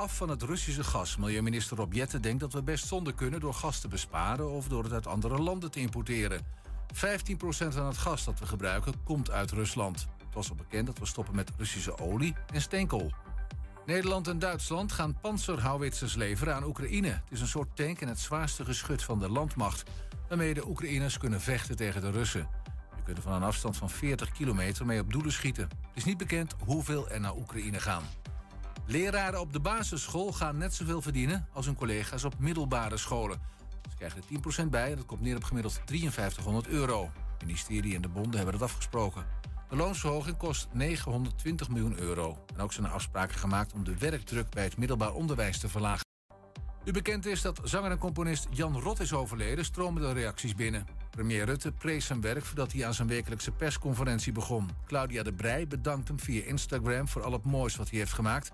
af van het Russische gas. Milieuminister Rob Jetten denkt dat we best zonder kunnen... door gas te besparen of door het uit andere landen te importeren. 15% van het gas dat we gebruiken komt uit Rusland. Het was al bekend dat we stoppen met Russische olie en steenkool. Nederland en Duitsland gaan panzerhouwitsers leveren aan Oekraïne. Het is een soort tank en het zwaarste geschut van de landmacht... waarmee de Oekraïners kunnen vechten tegen de Russen. Je kunt van een afstand van 40 kilometer mee op doelen schieten. Het is niet bekend hoeveel er naar Oekraïne gaan. Leraren op de basisschool gaan net zoveel verdienen... als hun collega's op middelbare scholen. Ze krijgen er 10% bij en dat komt neer op gemiddeld 5300 euro. Het ministerie en de bonden hebben dat afgesproken. De loonsverhoging kost 920 miljoen euro. En ook zijn er afspraken gemaakt om de werkdruk bij het middelbaar onderwijs te verlagen. Nu bekend is dat zanger en componist Jan Rot is overleden, stromen de reacties binnen. Premier Rutte prees zijn werk voordat hij aan zijn wekelijkse persconferentie begon. Claudia de Brij bedankt hem via Instagram voor al het moois wat hij heeft gemaakt.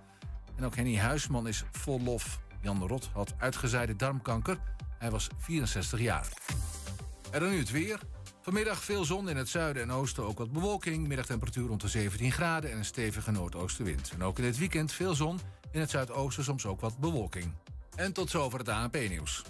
En ook Henny Huisman is vol lof. Jan Rot had uitgezaaide darmkanker. Hij was 64 jaar. En dan nu het weer. Vanmiddag veel zon in het zuiden en oosten, ook wat bewolking. Middagtemperatuur rond de 17 graden en een stevige noordoostenwind. En ook in dit weekend veel zon, in het zuidoosten soms ook wat bewolking. En tot zover het ANP-nieuws.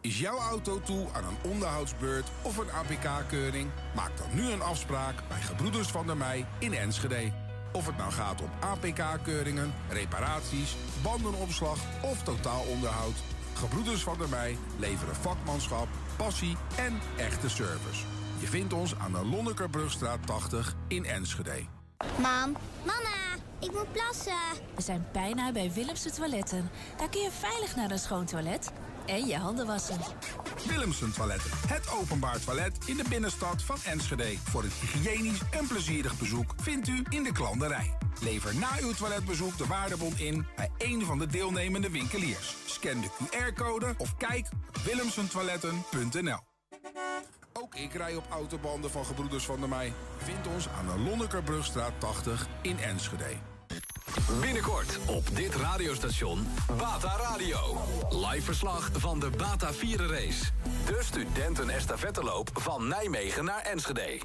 Is jouw auto toe aan een onderhoudsbeurt of een APK-keuring? Maak dan nu een afspraak bij Gebroeders van der Mei in Enschede. Of het nou gaat om APK-keuringen, reparaties, bandenopslag of totaalonderhoud... Gebroeders van der Mei leveren vakmanschap, passie en echte service. Je vindt ons aan de Lonnekerbrugstraat 80 in Enschede. Mam, mama, ik moet plassen. We zijn bijna bij Willemse Toiletten. Daar kun je veilig naar een schoon toilet en je handen wassen. Willemsen Toiletten, het openbaar toilet in de binnenstad van Enschede. Voor een hygiënisch en plezierig bezoek vindt u in de klanderij. Lever na uw toiletbezoek de waardebon in bij een van de deelnemende winkeliers. Scan de QR-code of kijk op willemsentoiletten.nl. Ook ik rij op autobanden van Gebroeders van der Mei. Vind ons aan de Lonnekerbrugstraat 80 in Enschede. Binnenkort op dit radiostation Bata Radio. Live verslag van de Bata Race. De studenten estafetteloop van Nijmegen naar Enschede.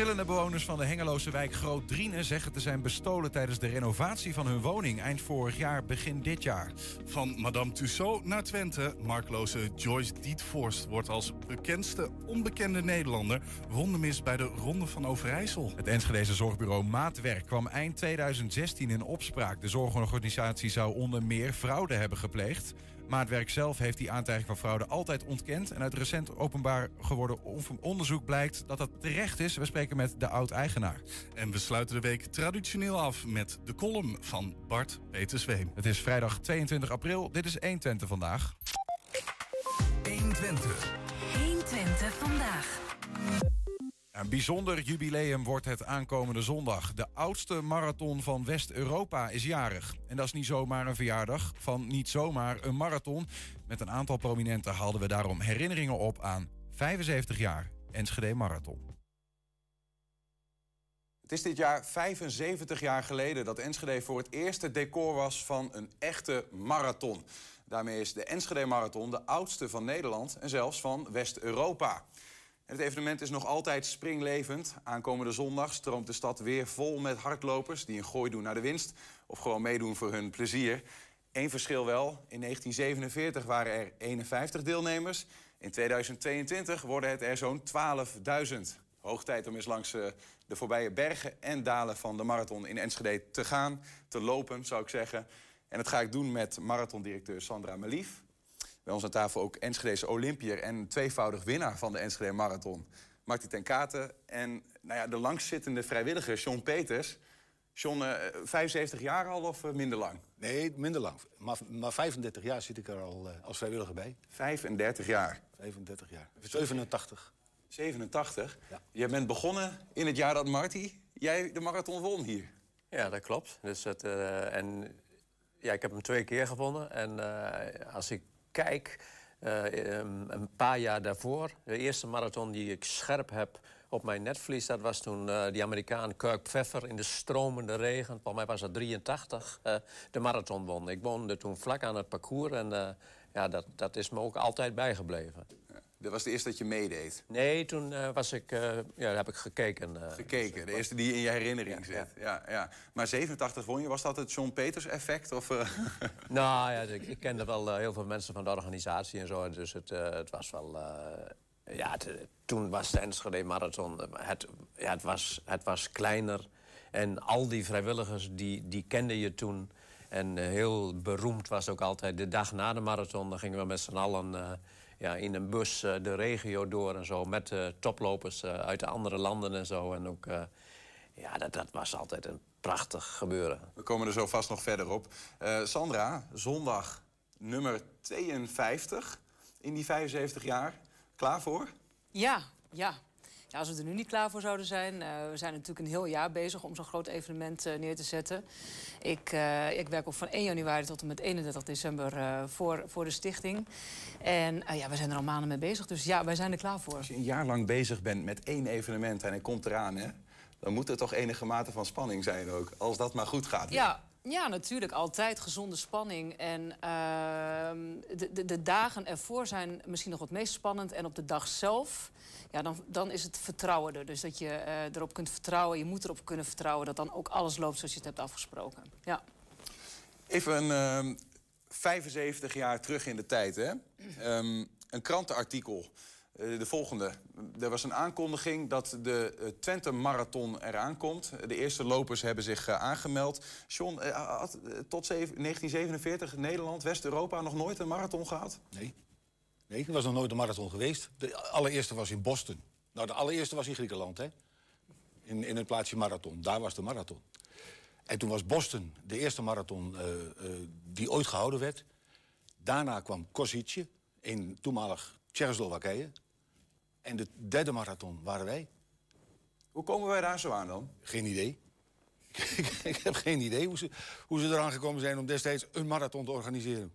Verschillende bewoners van de Hengeloze wijk Groot Drienen zeggen te zijn bestolen tijdens de renovatie van hun woning eind vorig jaar, begin dit jaar. Van Madame Tussaud naar Twente, markloze Joyce Dietvorst wordt als bekendste onbekende Nederlander wondermis bij de Ronde van Overijssel. Het Enschedeze zorgbureau Maatwerk kwam eind 2016 in opspraak. De zorgorganisatie zou onder meer fraude hebben gepleegd. Maatwerk zelf heeft die aantijging van fraude altijd ontkend. En uit recent openbaar geworden onderzoek blijkt dat dat terecht is. We spreken met de oud-eigenaar. En we sluiten de week traditioneel af met de column van Bart Petersweem. Het is vrijdag 22 april. Dit is 120 vandaag. 120. 120 vandaag. Een bijzonder jubileum wordt het aankomende zondag. De oudste marathon van West-Europa is jarig. En dat is niet zomaar een verjaardag van niet zomaar een marathon. Met een aantal prominenten haalden we daarom herinneringen op aan 75 jaar Enschede Marathon. Het is dit jaar 75 jaar geleden dat Enschede voor het eerst decor was van een echte marathon. Daarmee is de Enschede Marathon de oudste van Nederland en zelfs van West-Europa. Het evenement is nog altijd springlevend. Aankomende zondag stroomt de stad weer vol met hardlopers... die een gooi doen naar de winst of gewoon meedoen voor hun plezier. Eén verschil wel. In 1947 waren er 51 deelnemers. In 2022 worden het er zo'n 12.000. Hoog tijd om eens langs eh, de voorbije bergen en dalen van de marathon in Enschede te gaan. Te lopen, zou ik zeggen. En dat ga ik doen met marathondirecteur Sandra Melief. Bij ons aan tafel ook Enschedese Olympier en tweevoudig winnaar van de Enschede Marathon. Marty ten Katen en nou ja, de langzittende vrijwilliger John Peters. John, uh, 75 jaar al of eh, minder lang? Nee, minder lang. Maar, maar 35 jaar zit ik er al uh, als vrijwilliger bij. 35 jaar? 35 jaar. 87. 87? Ja. Je bent begonnen in het jaar dat Marty jij de marathon won hier. Ja, dat klopt. Dus het, uh, en, ja, ik heb hem twee keer gewonnen. En als ik kijk eh, ehm, een paar jaar daarvoor. De eerste marathon die ik scherp heb op mijn netvlies... dat was toen uh, die Amerikaan Kirk Pfeffer in de stromende regen... volgens mij was dat 83, uh, de marathon won. Ik woonde toen vlak aan het parcours en ja, dat, dat is me ook altijd bijgebleven. Dat was de eerste dat je meedeed? Nee, toen uh, was ik, uh, ja, heb ik gekeken. Uh, gekeken, de eerste die in je herinnering ja, zit. Ja. Ja, Maar 87 won je, was dat het John Peters effect? Of, nou ja, ik, ik kende wel heel veel mensen van de organisatie en zo. Dus het, het was wel... ja, het, toen was de Enschede Marathon... Het, ja, het, was, het was kleiner. En al die vrijwilligers, die, die kende je toen... En heel beroemd was ook altijd de dag na de marathon. Dan gingen we met z'n allen ja, in een bus uh, de regio door en zo. Met uh, toplopers uh, uit de andere landen en zo. En ook, ja, dat, dat was altijd een prachtig gebeuren. We komen er zo vast nog verder op. Sandra, zondag nummer 52 in die 75 jaar. Klaar voor? Ja, ja. Ja, als we er nu niet klaar voor zouden zijn. Uh, we zijn natuurlijk een heel jaar bezig om zo'n groot evenement uh, neer te zetten. Ik, uh, ik werk ook van 1 januari tot en met 31 december voor, voor de stichting. En ja, we zijn er al maanden mee bezig. Dus ja, wij zijn er klaar voor. Als je een jaar lang bezig bent met één evenement en hij komt eraan... Hè, dan moet er toch enige mate van spanning zijn ook. Als dat maar goed gaat. Ja, ja, natuurlijk. Altijd gezonde spanning. En uh, de, de, de, dagen ervoor zijn misschien nog het meest spannend. En op de dag zelf, ja, dan, dan is het vertrouwen er. Dus dat je uh, erop kunt vertrouwen. Je moet erop kunnen vertrouwen dat dan ook alles loopt zoals je het hebt afgesproken. Ja. Even uh, 75 jaar terug in de tijd, hè? Um, een krantenartikel. Uh, de volgende. Er was een aankondiging dat de uh, Twente Marathon eraan komt. De eerste lopers hebben zich uh, aangemeld. John, had tot 1947 Nederland, West-Europa nog nooit een marathon gehad? Nee. Nee, er was nog nooit een marathon geweest. De allereerste was in Boston. Nou, de allereerste was in Griekenland, hè? In, in het plaatsje Marathon. Daar was de marathon. En toen was Boston de eerste marathon die ooit gehouden werd. Daarna kwam Kosice in toenmalig Tsjechoslowakije. En de derde marathon waren wij. Hoe komen wij daar zo aan dan? Geen idee. ik heb geen idee hoe ze, hoe ze eraan gekomen zijn om destijds een marathon te organiseren.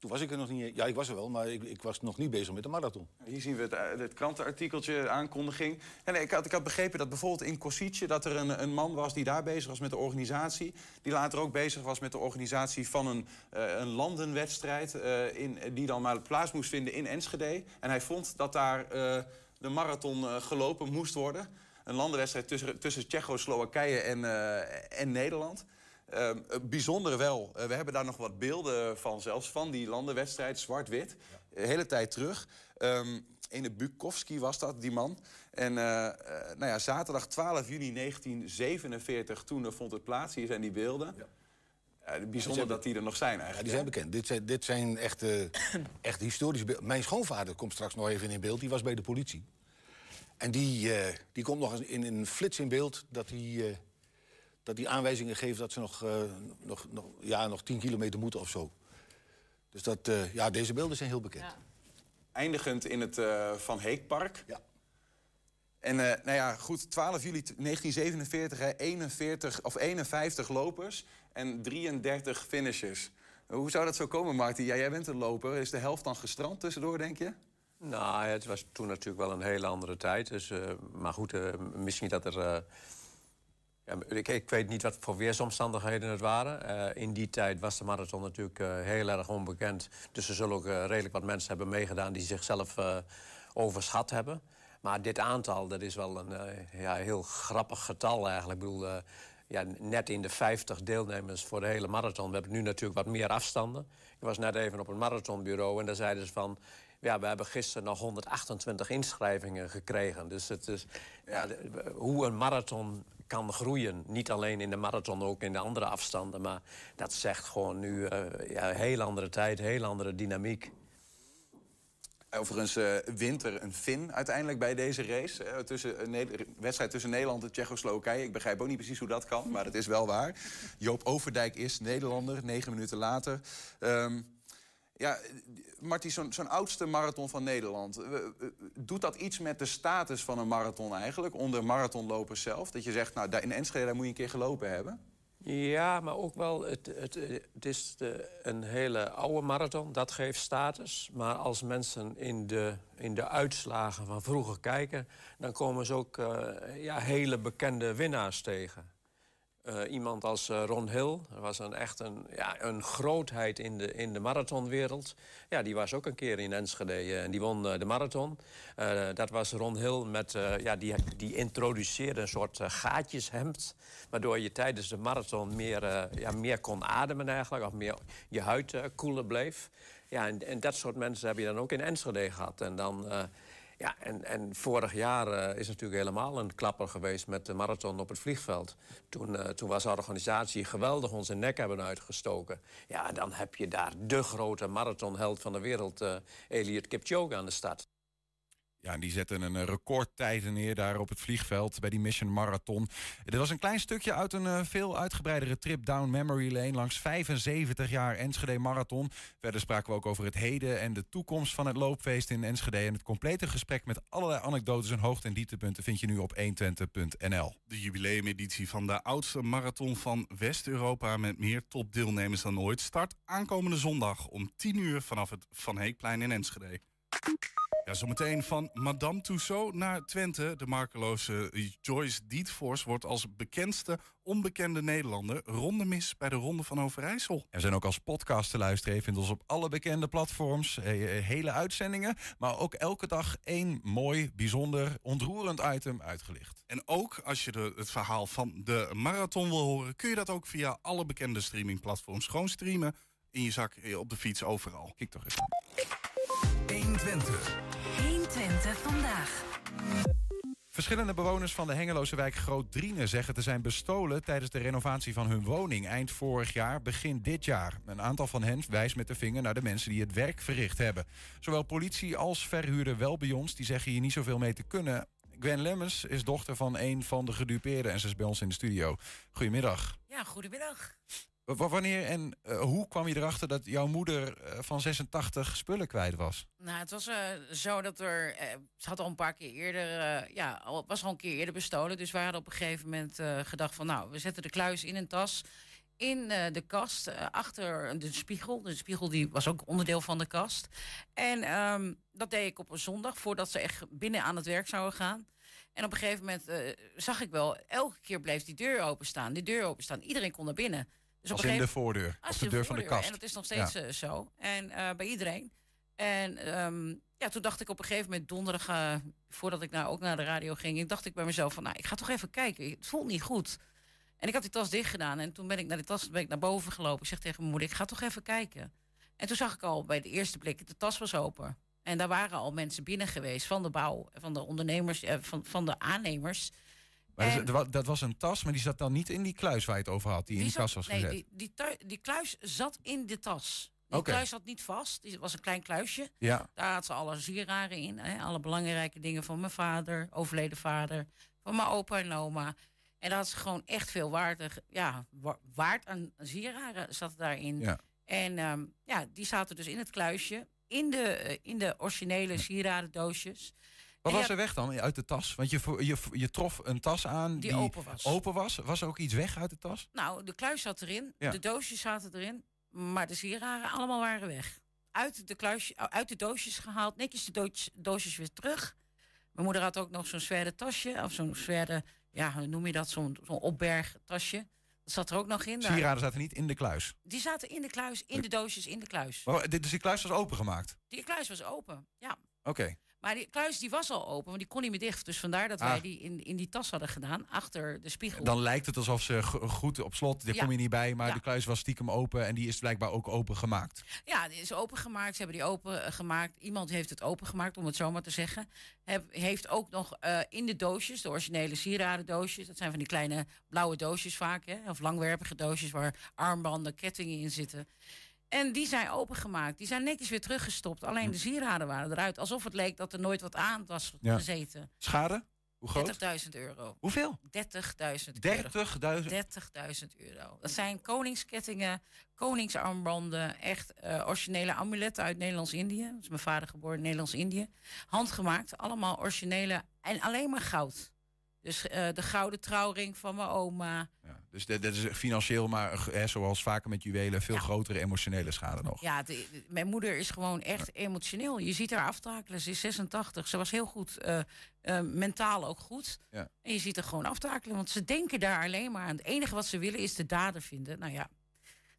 Toen was ik er nog niet... Ja, ik was er wel, maar ik, ik was nog niet bezig met de marathon. Hier zien we het, eh, het krantenartikeltje, aankondiging. En ik, had, ik had begrepen dat bijvoorbeeld in Kosice... dat er een, een man was die daar bezig was met de organisatie... die later ook bezig was met de organisatie van een, uh, een landenwedstrijd... Uh, in, die dan maar plaats moest vinden in Enschede. En hij vond dat daar de marathon gelopen moest worden. Een landenwedstrijd tussen, tussen Tsjechoslowakije en, en Nederland... Uh, bijzonder wel. Uh, we hebben daar nog wat beelden van, zelfs van die landenwedstrijd, zwart-wit. De hele tijd terug. Um, ene Bukowski was dat, die man. En uh, nou ja, zaterdag 12 juni 1947, toen vond het plaats. Hier zijn die beelden. Ja. bijzonder dat die er nog zijn eigenlijk. Ja, die zijn bekend. Dit zijn, dit zijn echt, echt historische beelden. Mijn schoonvader komt straks nog even in beeld. Die was bij de politie. En die, die komt nog eens in een flits in beeld dat hij dat die aanwijzingen geeft dat ze nog, uh, nog, nog, ja, nog 10 kilometer moeten of zo. Dus dat, uh, ja, deze beelden zijn heel bekend. Ja. Eindigend in het uh, Van Heekpark. Ja. En nou ja, goed, 12 juli 1947, hè, 41, of 51 lopers en 33 finishers. Hoe zou dat zo komen, Martin? Ja, jij bent een loper. Is de helft dan gestrand tussendoor, denk je? Nou, het was toen natuurlijk wel een hele andere tijd. Dus, maar goed, misschien dat er ik, weet niet wat voor weersomstandigheden het waren. Uh, in die tijd was de marathon natuurlijk uh, heel erg onbekend. Dus er zullen ook uh, redelijk wat mensen hebben meegedaan die zichzelf overschat hebben. Maar dit aantal, dat is wel een ja, heel grappig getal eigenlijk. Ik bedoel, ja, net in de 50 deelnemers voor de hele marathon. We hebben nu natuurlijk wat meer afstanden. Ik was net even op een marathonbureau en daar zeiden ze van... Ja, we hebben gisteren nog 128 inschrijvingen gekregen. Dus het is, ja, hoe een marathon kan groeien. Niet alleen in de marathon, ook in de andere afstanden. Maar dat zegt gewoon nu uh, ja, heel andere tijd, heel andere dynamiek. Overigens uh, wint er een Fin uiteindelijk bij deze race. Uh, tussen, wedstrijd tussen Nederland en Tsjechoslowakije. Ik begrijp ook niet precies hoe dat kan, maar dat is wel waar. Joop Overdijk is Nederlander, negen minuten later. Um, ja, Marty, zo'n zo oudste marathon van Nederland. Doet dat iets met de status van een marathon eigenlijk? Onder marathonlopers zelf? Dat je zegt, nou, in Enschede moet je een keer gelopen hebben? Ja, maar ook wel, het, het, het is de, een hele oude marathon, dat geeft status. Maar als mensen in de, in de uitslagen van vroeger kijken... dan komen ze ook ja, hele bekende winnaars tegen. Uh, iemand als uh, Ron Hill, dat was een, echt een, ja, een grootheid in de, in de marathonwereld. Ja, die was ook een keer in Enschede uh, en die won de marathon. dat was Ron Hill, met, ja, die, die introduceerde een soort gaatjeshemd... waardoor je tijdens de marathon meer, ja, meer kon ademen eigenlijk... of meer je huid koeler bleef. Ja, en, en, dat soort mensen heb je dan ook in Enschede gehad. En dan ja, en, en vorig jaar uh, is natuurlijk helemaal een klapper geweest met de marathon op het vliegveld. Toen, uh, toen was de organisatie geweldig onze nek hebben uitgestoken. Ja, dan heb je daar de grote marathonheld van de wereld, uh, Eliot Kipchoge, aan de start. Ja, die zetten een recordtijden neer daar op het vliegveld bij die Mission Marathon. Dit was een klein stukje uit een uh, veel uitgebreidere trip down memory lane langs 75 jaar Enschede Marathon. Verder spraken we ook over het heden en de toekomst van het loopfeest in Enschede. En het complete gesprek met allerlei anekdotes en hoogte- en dieptepunten vind je nu op 120.nl. De jubileumeditie van de oudste marathon van West-Europa met meer topdeelnemers dan ooit start aankomende zondag om 10 uur vanaf het Van Heekplein in Enschede. Ja, zometeen van Madame Tussaud naar Twente. De markeloze Joyce Dietfors wordt als bekendste onbekende Nederlander rondemis bij de Ronde van Overijssel. Er zijn ook als podcast te luisteren. Je vindt ons op alle bekende platforms. Eh, eh, hele uitzendingen, maar ook elke dag één mooi, bijzonder, ontroerend item uitgelicht. En ook als je de, het verhaal van de marathon wil horen, kun je dat ook via alle bekende streamingplatforms gewoon streamen. In je zak, eh, op de fiets, overal. Kijk toch eens. 120. 120 vandaag. Verschillende bewoners van de Hengeloze wijk Groot Driene zeggen te zijn bestolen tijdens de renovatie van hun woning eind vorig jaar, begin dit jaar. Een aantal van hen wijst met de vinger naar de mensen die het werk verricht hebben. Zowel politie als verhuurder wel bij ons, die zeggen hier niet zoveel mee te kunnen. Gwen Lemmens is dochter van een van de gedupeerden en ze is bij ons in de studio. Goedemiddag. Ja, goedemiddag. Wanneer en uh, hoe kwam je erachter dat jouw moeder uh, van 86 spullen kwijt was? Nou, het was uh, zo dat er. ze had al een paar keer eerder. ja, was al een keer eerder bestolen. Dus we hadden op een gegeven moment gedacht: van nou, we zetten de kluis in een tas. In de kast, achter de spiegel. De spiegel die was ook onderdeel van de kast. En um, dat deed ik op een zondag, voordat ze echt binnen aan het werk zouden gaan. En op een gegeven moment zag ik wel, elke keer bleef die deur openstaan. Die deur openstaan. Iedereen kon naar binnen. Dus als in de voordeur, als de, de deur van de kast. En dat is nog steeds ja. zo. En uh, bij iedereen. En um, ja, toen dacht ik op een gegeven moment donderdag, uh, voordat ik nou ook naar de radio ging, dacht ik bij mezelf van, nou, ik ga toch even kijken. Het voelt niet goed. En ik had die tas dicht gedaan en toen ben ik naar die tas ben ik naar boven gelopen. Ik zeg tegen mijn moeder, ik ga toch even kijken. En toen zag ik al bij de eerste blik, de tas was open. En daar waren al mensen binnen geweest van de bouw, van de ondernemers, eh, van, van de aannemers. Maar en, dat was een tas, maar die zat dan niet in die kluis waar je het over had, die, die in die kast was nee, gezet? Die, die, die kluis zat in de tas. Die okay. kluis zat niet vast. Het was een klein kluisje. Ja. Daar had ze alle sieraden in. Hè, alle belangrijke dingen van mijn vader, overleden vader, van mijn opa en oma. En dat had ze gewoon echt veel waard, ja, waard aan sieraden zat daarin. Ja. En um, ja, die zaten dus in het kluisje, in de, in de originele sieradendoosjes. Wat was er weg dan uit de tas? Want je, je, je trof een tas aan die, die, open was. open was. Was er ook iets weg uit de tas? Nou, de kluis zat erin, Ja. de doosjes zaten erin, maar de sieraden allemaal waren weg. Uit de, kluis, uit de doosjes gehaald, netjes de doosjes, doosjes weer terug. Mijn moeder had ook nog zo'n zwerde tasje, of zo'n zwerde, ja, hoe noem je dat, zo'n zo'n opbergtasje. Dat zat er ook nog in. Daar- Sieraden zaten niet in de kluis. Die zaten in de kluis, in de doosjes, in de kluis. Maar, dus die kluis was opengemaakt? Die kluis was open, ja. Oké. Maar die kluis die was al open, want die kon niet meer dicht. Dus vandaar dat Ah. wij die in, in die tas hadden gedaan, achter de spiegel. Dan lijkt het alsof ze go- goed op slot, daar Ja. kom je niet bij, maar Ja. de kluis was stiekem open en die is blijkbaar ook open gemaakt. Ja, die is opengemaakt. Ze hebben die open gemaakt. Iemand heeft het opengemaakt, om het zo maar te zeggen. Heb, heeft ook nog eh, in de doosjes, de originele sieradendoosjes... dat zijn van die kleine blauwe doosjes vaak, hè, of langwerpige doosjes... waar armbanden, kettingen in zitten. En die zijn opengemaakt. Die zijn netjes weer teruggestopt. Alleen de sieraden waren eruit. Alsof het leek dat er nooit wat aan was Ja. gezeten. Schade? Hoe groot? 30.000 euro. Hoeveel? 30.000 euro. 30.000? 30.000 euro. Dat zijn koningskettingen, koningsarmbanden, echt eh, originele amuletten uit Nederlands-Indië. Dat is mijn vader geboren in Nederlands-Indië. Handgemaakt, allemaal originele en alleen maar goud. Dus eh, de gouden trouwring van mijn oma. Dus dit, dit is financieel, maar hè, zoals vaker met juwelen, veel grotere emotionele schade nog. Ja, de- de- mijn moeder is gewoon echt emotioneel. Je ziet haar aftakelen. Ze is 86. Ze was heel goed, eh, eh, mentaal ook goed. Ja. En je ziet haar gewoon aftakelen, want ze denken daar alleen maar aan. Het enige wat ze willen is de dader vinden. Nou ja,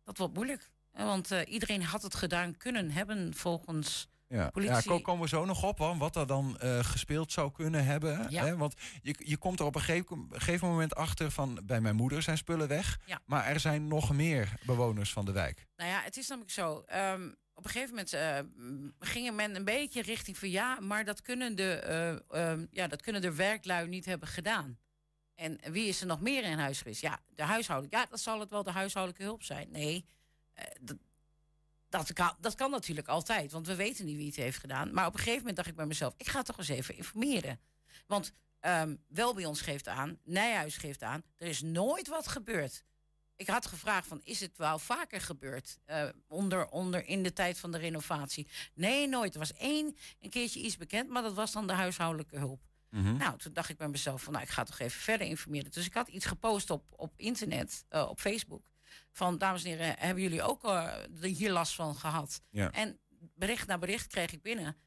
dat wordt moeilijk. Want iedereen had het gedaan kunnen hebben volgens Ja, politie. ja ko- komen we zo nog op, hoor, wat er dan eh, gespeeld zou kunnen hebben. Ja. Hè? Want je, je komt er op een gegeven, gegeven moment achter van... bij mijn moeder zijn spullen weg. Ja. Maar er zijn nog meer bewoners van de wijk. Nou ja, het is namelijk zo. ehm, op een gegeven moment eh, m, gingen men een beetje richting van ja, maar dat kunnen, de, eh, ehm, ja, dat kunnen de werklui niet hebben gedaan. En wie is er nog meer in huis geweest? Ja, de huishoudelijk. Ja, dat zal het wel de huishoudelijke hulp zijn. Nee, eh, dat, kan, dat kan natuurlijk altijd, want we weten niet wie het heeft gedaan. Maar op een gegeven moment dacht ik bij mezelf, ik ga toch eens even informeren. Want ehm wel bij ons geeft aan, Nijhuis geeft aan, er is nooit wat gebeurd. Ik had gevraagd van, is het wel vaker gebeurd eh, onder, onder in de tijd van de renovatie? Nee, nooit. Er was één een keertje iets bekend, maar dat was dan de huishoudelijke hulp. Mhm. Nou, toen dacht ik bij mezelf van, nou, ik ga toch even verder informeren. Dus ik had iets gepost op, op internet, eh, op Facebook. Van, dames en heren, hebben jullie ook eh, er hier last van gehad? Ja. En bericht na bericht kreeg ik binnen.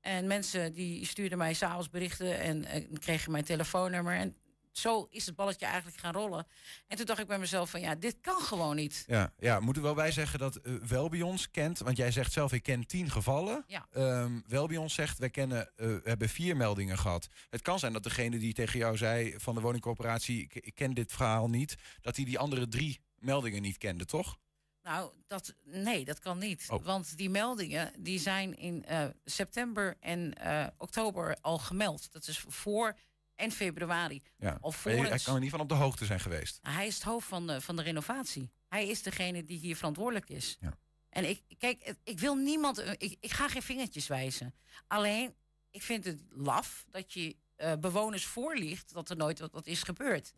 En mensen die stuurden mij s'avonds berichten en kregen mijn telefoonnummer. En zo is het balletje eigenlijk gaan rollen. En toen dacht ik bij mezelf van, ja, dit kan gewoon niet. Ja, ja moeten we wel bij zeggen dat eh Welbions kent... want jij zegt zelf, ik ken tien gevallen. Ja. Ehm, Welbions zegt, wij kennen, eh, we hebben vier meldingen gehad. Het kan zijn dat degene die tegen jou zei van de woningcorporatie... ik, ik ken dit verhaal niet, dat hij die andere drie meldingen niet kende, toch? Nou, dat, nee, dat kan niet. Oh. Want die meldingen die zijn in eh, september en eh, oktober al gemeld. Dat is voor en februari. Ja. Of je- hij kan er niet van op de hoogte zijn geweest. Nou, Hij is het hoofd van de, van de renovatie. Hij is degene die hier verantwoordelijk is. Ja. En ik, kijk, ik wil niemand, eh, ik, ik ga geen vingertjes wijzen. Alleen, ik vind het laf dat je bewoners voorliegt dat er nooit wat, wat is gebeurd.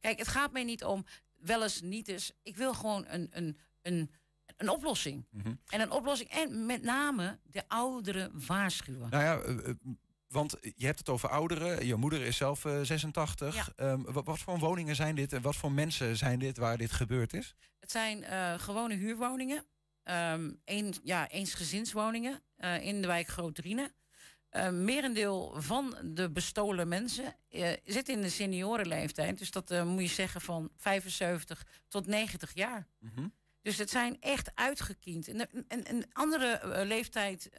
Kijk, het gaat mij niet om wel eens, niet eens. Ik wil gewoon een, een, een, een oplossing. Mhm. En een oplossing, en met name de ouderen waarschuwen. Nou ja, eh, eh, want je hebt het over ouderen. Je moeder is zelf eh, 86. Ehm, wat, wat voor woningen zijn dit en wat voor mensen zijn dit waar dit gebeurd is? Het zijn gewone huurwoningen. Een, ja, eensgezinswoningen in de wijk Groot-Driene. Eh, merendeel van de bestolen mensen eh, zit in de seniorenleeftijd. Dus dat eh, moet je zeggen van 75 tot 90 jaar. Dus het zijn echt uitgekiend. En een andere leeftijd,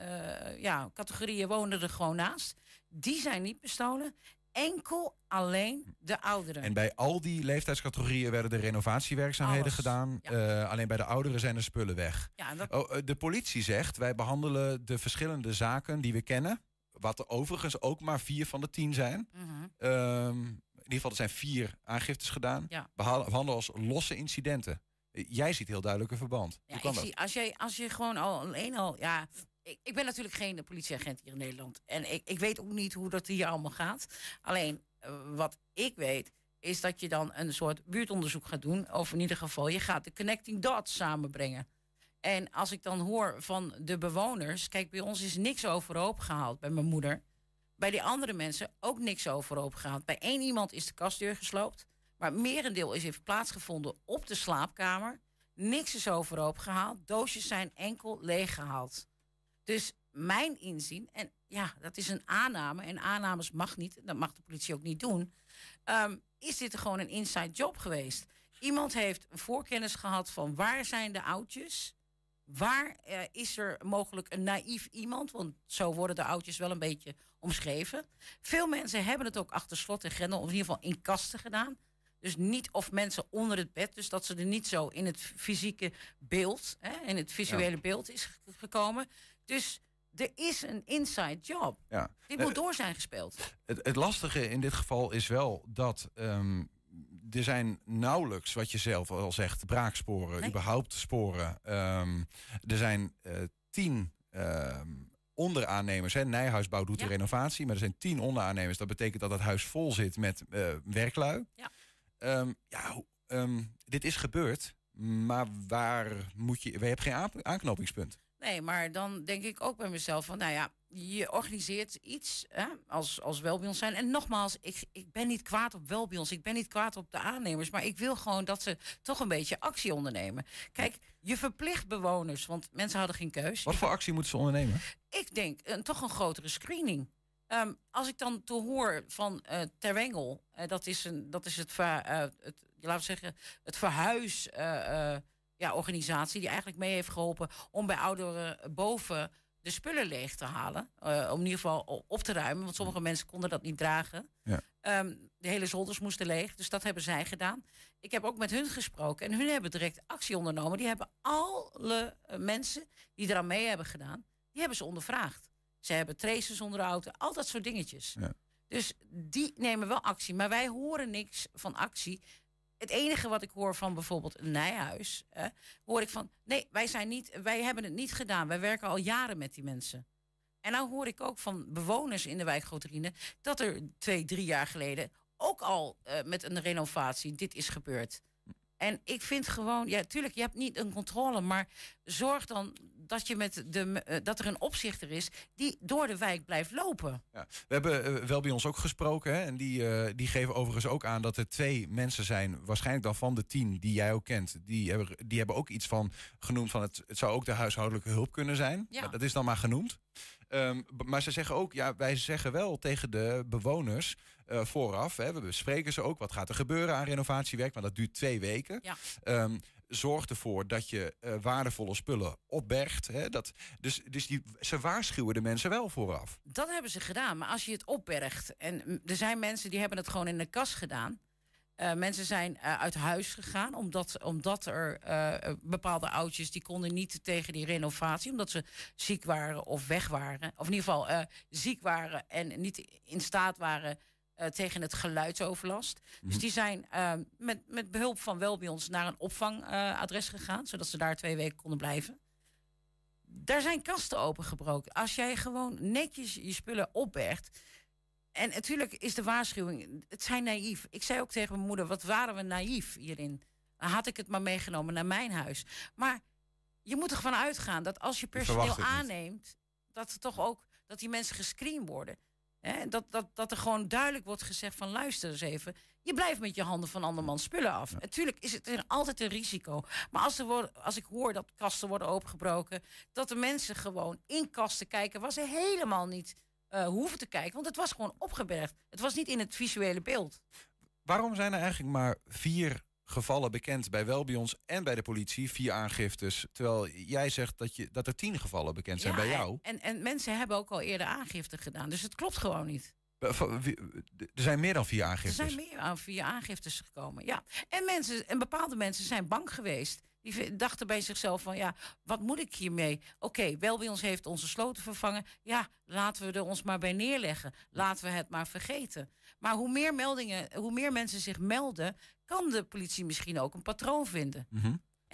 ja, categorieën wonen er gewoon naast. Die zijn niet bestolen. Enkel alleen de ouderen. En bij al die leeftijdscategorieën werden de renovatiewerkzaamheden Alles, gedaan. Alleen bij de ouderen zijn er spullen weg. Ja, en dat- Oh, de politie zegt, wij behandelen de verschillende zaken die we kennen. Wat er overigens ook maar vier van de tien zijn. Mhm. Ehm, in ieder geval, er zijn vier aangiftes gedaan. Ja. Behandelen als losse incidenten. Jij ziet heel duidelijk een verband. Ja, Hoe kan ik dat? zie, als, je, als je gewoon al alleen al. Ja, ik, ik ben natuurlijk geen politieagent hier in Nederland. En ik, ik weet ook niet hoe dat hier allemaal gaat. Alleen eh, wat ik weet. Is dat je dan een soort buurtonderzoek gaat doen. Of in ieder geval, je gaat de connecting dots samenbrengen. En als ik dan hoor van de bewoners. Kijk, bij ons is niks overhoop gehaald. Bij mijn moeder. Bij die andere mensen ook niks overhoop gehaald. Bij één iemand is de kastdeur gesloopt. Maar merendeel is heeft plaatsgevonden op de slaapkamer. Niks is overhoop gehaald. Doosjes zijn enkel leeggehaald. Dus mijn inzien, en ja, dat is een aanname. En aannames mag niet, dat mag de politie ook niet doen. ehm, is dit gewoon een inside job geweest? Iemand heeft voorkennis gehad van waar zijn de oudjes? Waar eh, is er mogelijk een naïef iemand? Want zo worden de oudjes wel een beetje omschreven. Veel mensen hebben het ook achter slot en grendel, of in ieder geval in kasten gedaan. Dus niet of mensen onder het bed, dus dat ze er niet zo in het fysieke beeld, hè, in het visuele Ja. beeld is ge- gekomen. Dus er is een inside job. Ja. Die Eh, moet door zijn gespeeld. Het, het lastige in dit geval is wel dat ehm, er zijn nauwelijks, wat je zelf al zegt, braaksporen, Nee. überhaupt sporen. Ehm, er zijn eh, tien ehm, onderaannemers. Hè. Nijhuisbouw doet de renovatie, maar er zijn tien onderaannemers. Dat betekent dat het huis vol zit met eh, werklui. Ja. Ehm, ja, dit is gebeurd, maar waar moet je... Je hebt geen aan- aanknopingspunt. Nee, maar dan denk ik ook bij mezelf van, nou ja, je organiseert iets hè, als, als zijn. En nogmaals, ik, ik ben niet kwaad op Welbions, ik ben niet kwaad op de aannemers, maar ik wil gewoon dat ze toch een beetje actie ondernemen. Kijk, je verplicht bewoners, want mensen hadden geen keus. Wat voor actie moeten ze ondernemen? Ik denk een, toch een grotere screening. Ehm, als ik dan te hoor van eh Terwengel, eh, dat, is een, dat is het, ver, eh, het, laten we zeggen, het verhuis. eh, eh, ja, organisatie die eigenlijk mee heeft geholpen om bij ouderen boven de spullen leeg te halen. eh, om in ieder geval op te ruimen, want sommige mensen konden dat niet dragen. Ja. Ehm, de hele zolders moesten leeg, dus dat hebben zij gedaan. Ik heb ook met hun gesproken en hun hebben direct actie ondernomen. Die hebben alle eh, mensen die eraan mee hebben gedaan, die hebben ze ondervraagd. Ze hebben traces auto, al dat soort dingetjes. Ja. Dus die nemen wel actie, maar wij horen niks van actie. Het enige wat ik hoor van bijvoorbeeld een Nijhuis, hoor ik van nee, wij, zijn niet, wij hebben het niet gedaan. Wij werken al jaren met die mensen. En nou hoor ik ook van bewoners in de wijk Groterine dat er twee, drie jaar geleden ook al eh, met een renovatie dit is gebeurd. En ik vind gewoon, ja, tuurlijk, je hebt niet een controle, maar zorg dan dat, je met de, eh, dat er een opzichter is die door de wijk blijft lopen. Ja. We hebben eh, wel bij ons ook gesproken. Hè? En die, eh, die geven overigens ook aan dat er twee mensen zijn, waarschijnlijk dan van de tien die jij ook kent. Die hebben, die hebben ook iets van genoemd van het, het zou ook de huishoudelijke hulp kunnen zijn. Ja. Dat is dan maar genoemd. Ehm, maar ze zeggen ook, ja, wij zeggen wel tegen de bewoners vooraf. Hè, we bespreken ze ook. Wat gaat er gebeuren aan renovatiewerk? Maar dat duurt twee weken. Ja. Ehm, zorg ervoor dat je eh, waardevolle spullen opbergt. Hè, dat, dus dus die, ze waarschuwen de mensen wel vooraf. Dat hebben ze gedaan. Maar als je het opbergt. En er zijn mensen die hebben het gewoon in de kas gedaan. Eh, mensen zijn eh, uit huis gegaan omdat, omdat er bepaalde oudjes die konden niet tegen die renovatie, omdat ze ziek waren of weg waren, of in ieder geval ziek waren en niet in staat waren eh, tegen het geluidsoverlast. Dus die zijn eh, met, met behulp van Welbions naar een opvangadres gegaan, zodat ze daar twee weken konden blijven. Daar zijn kasten opengebroken. Als jij gewoon netjes je spullen opbergt. En natuurlijk is de waarschuwing, het zijn naïef. Ik zei ook tegen mijn moeder, wat waren we naïef hierin. Had ik het maar meegenomen naar mijn huis. Maar je moet ervan uitgaan dat als je personeel aanneemt, dat er toch ook dat die mensen gescreend worden. Hè? Dat, dat, dat er gewoon duidelijk wordt gezegd van luister eens even. Je blijft met je handen van andermans spullen af. Natuurlijk is het er altijd een risico. Maar als, er worden, als ik hoor dat kasten worden opengebroken, dat de mensen gewoon in kasten kijken waar ze helemaal niet eh, hoeven te kijken. Want het was gewoon opgebergd. Het was niet in het visuele beeld. Waarom zijn er eigenlijk maar vier gevallen bekend bij Welbions en bij de politie? Vier aangiftes. Terwijl jij zegt dat, je, dat er tien gevallen bekend zijn Ja, bij jou. En, en mensen hebben ook al eerder aangifte gedaan. Dus het klopt gewoon niet. Wie- Er zijn meer dan vier Er aangiftes. zijn meer aan via aangiftes gekomen. Ja. En, mensen, en bepaalde mensen zijn bang geweest. Die dachten bij zichzelf van ja, wat moet ik hiermee? Oké, Welbions heeft onze sloten vervangen. Ja, laten we er ons maar bij neerleggen. Laten we het maar vergeten. Maar hoe meer meldingen, hoe meer mensen zich melden, kan de politie misschien ook een patroon vinden.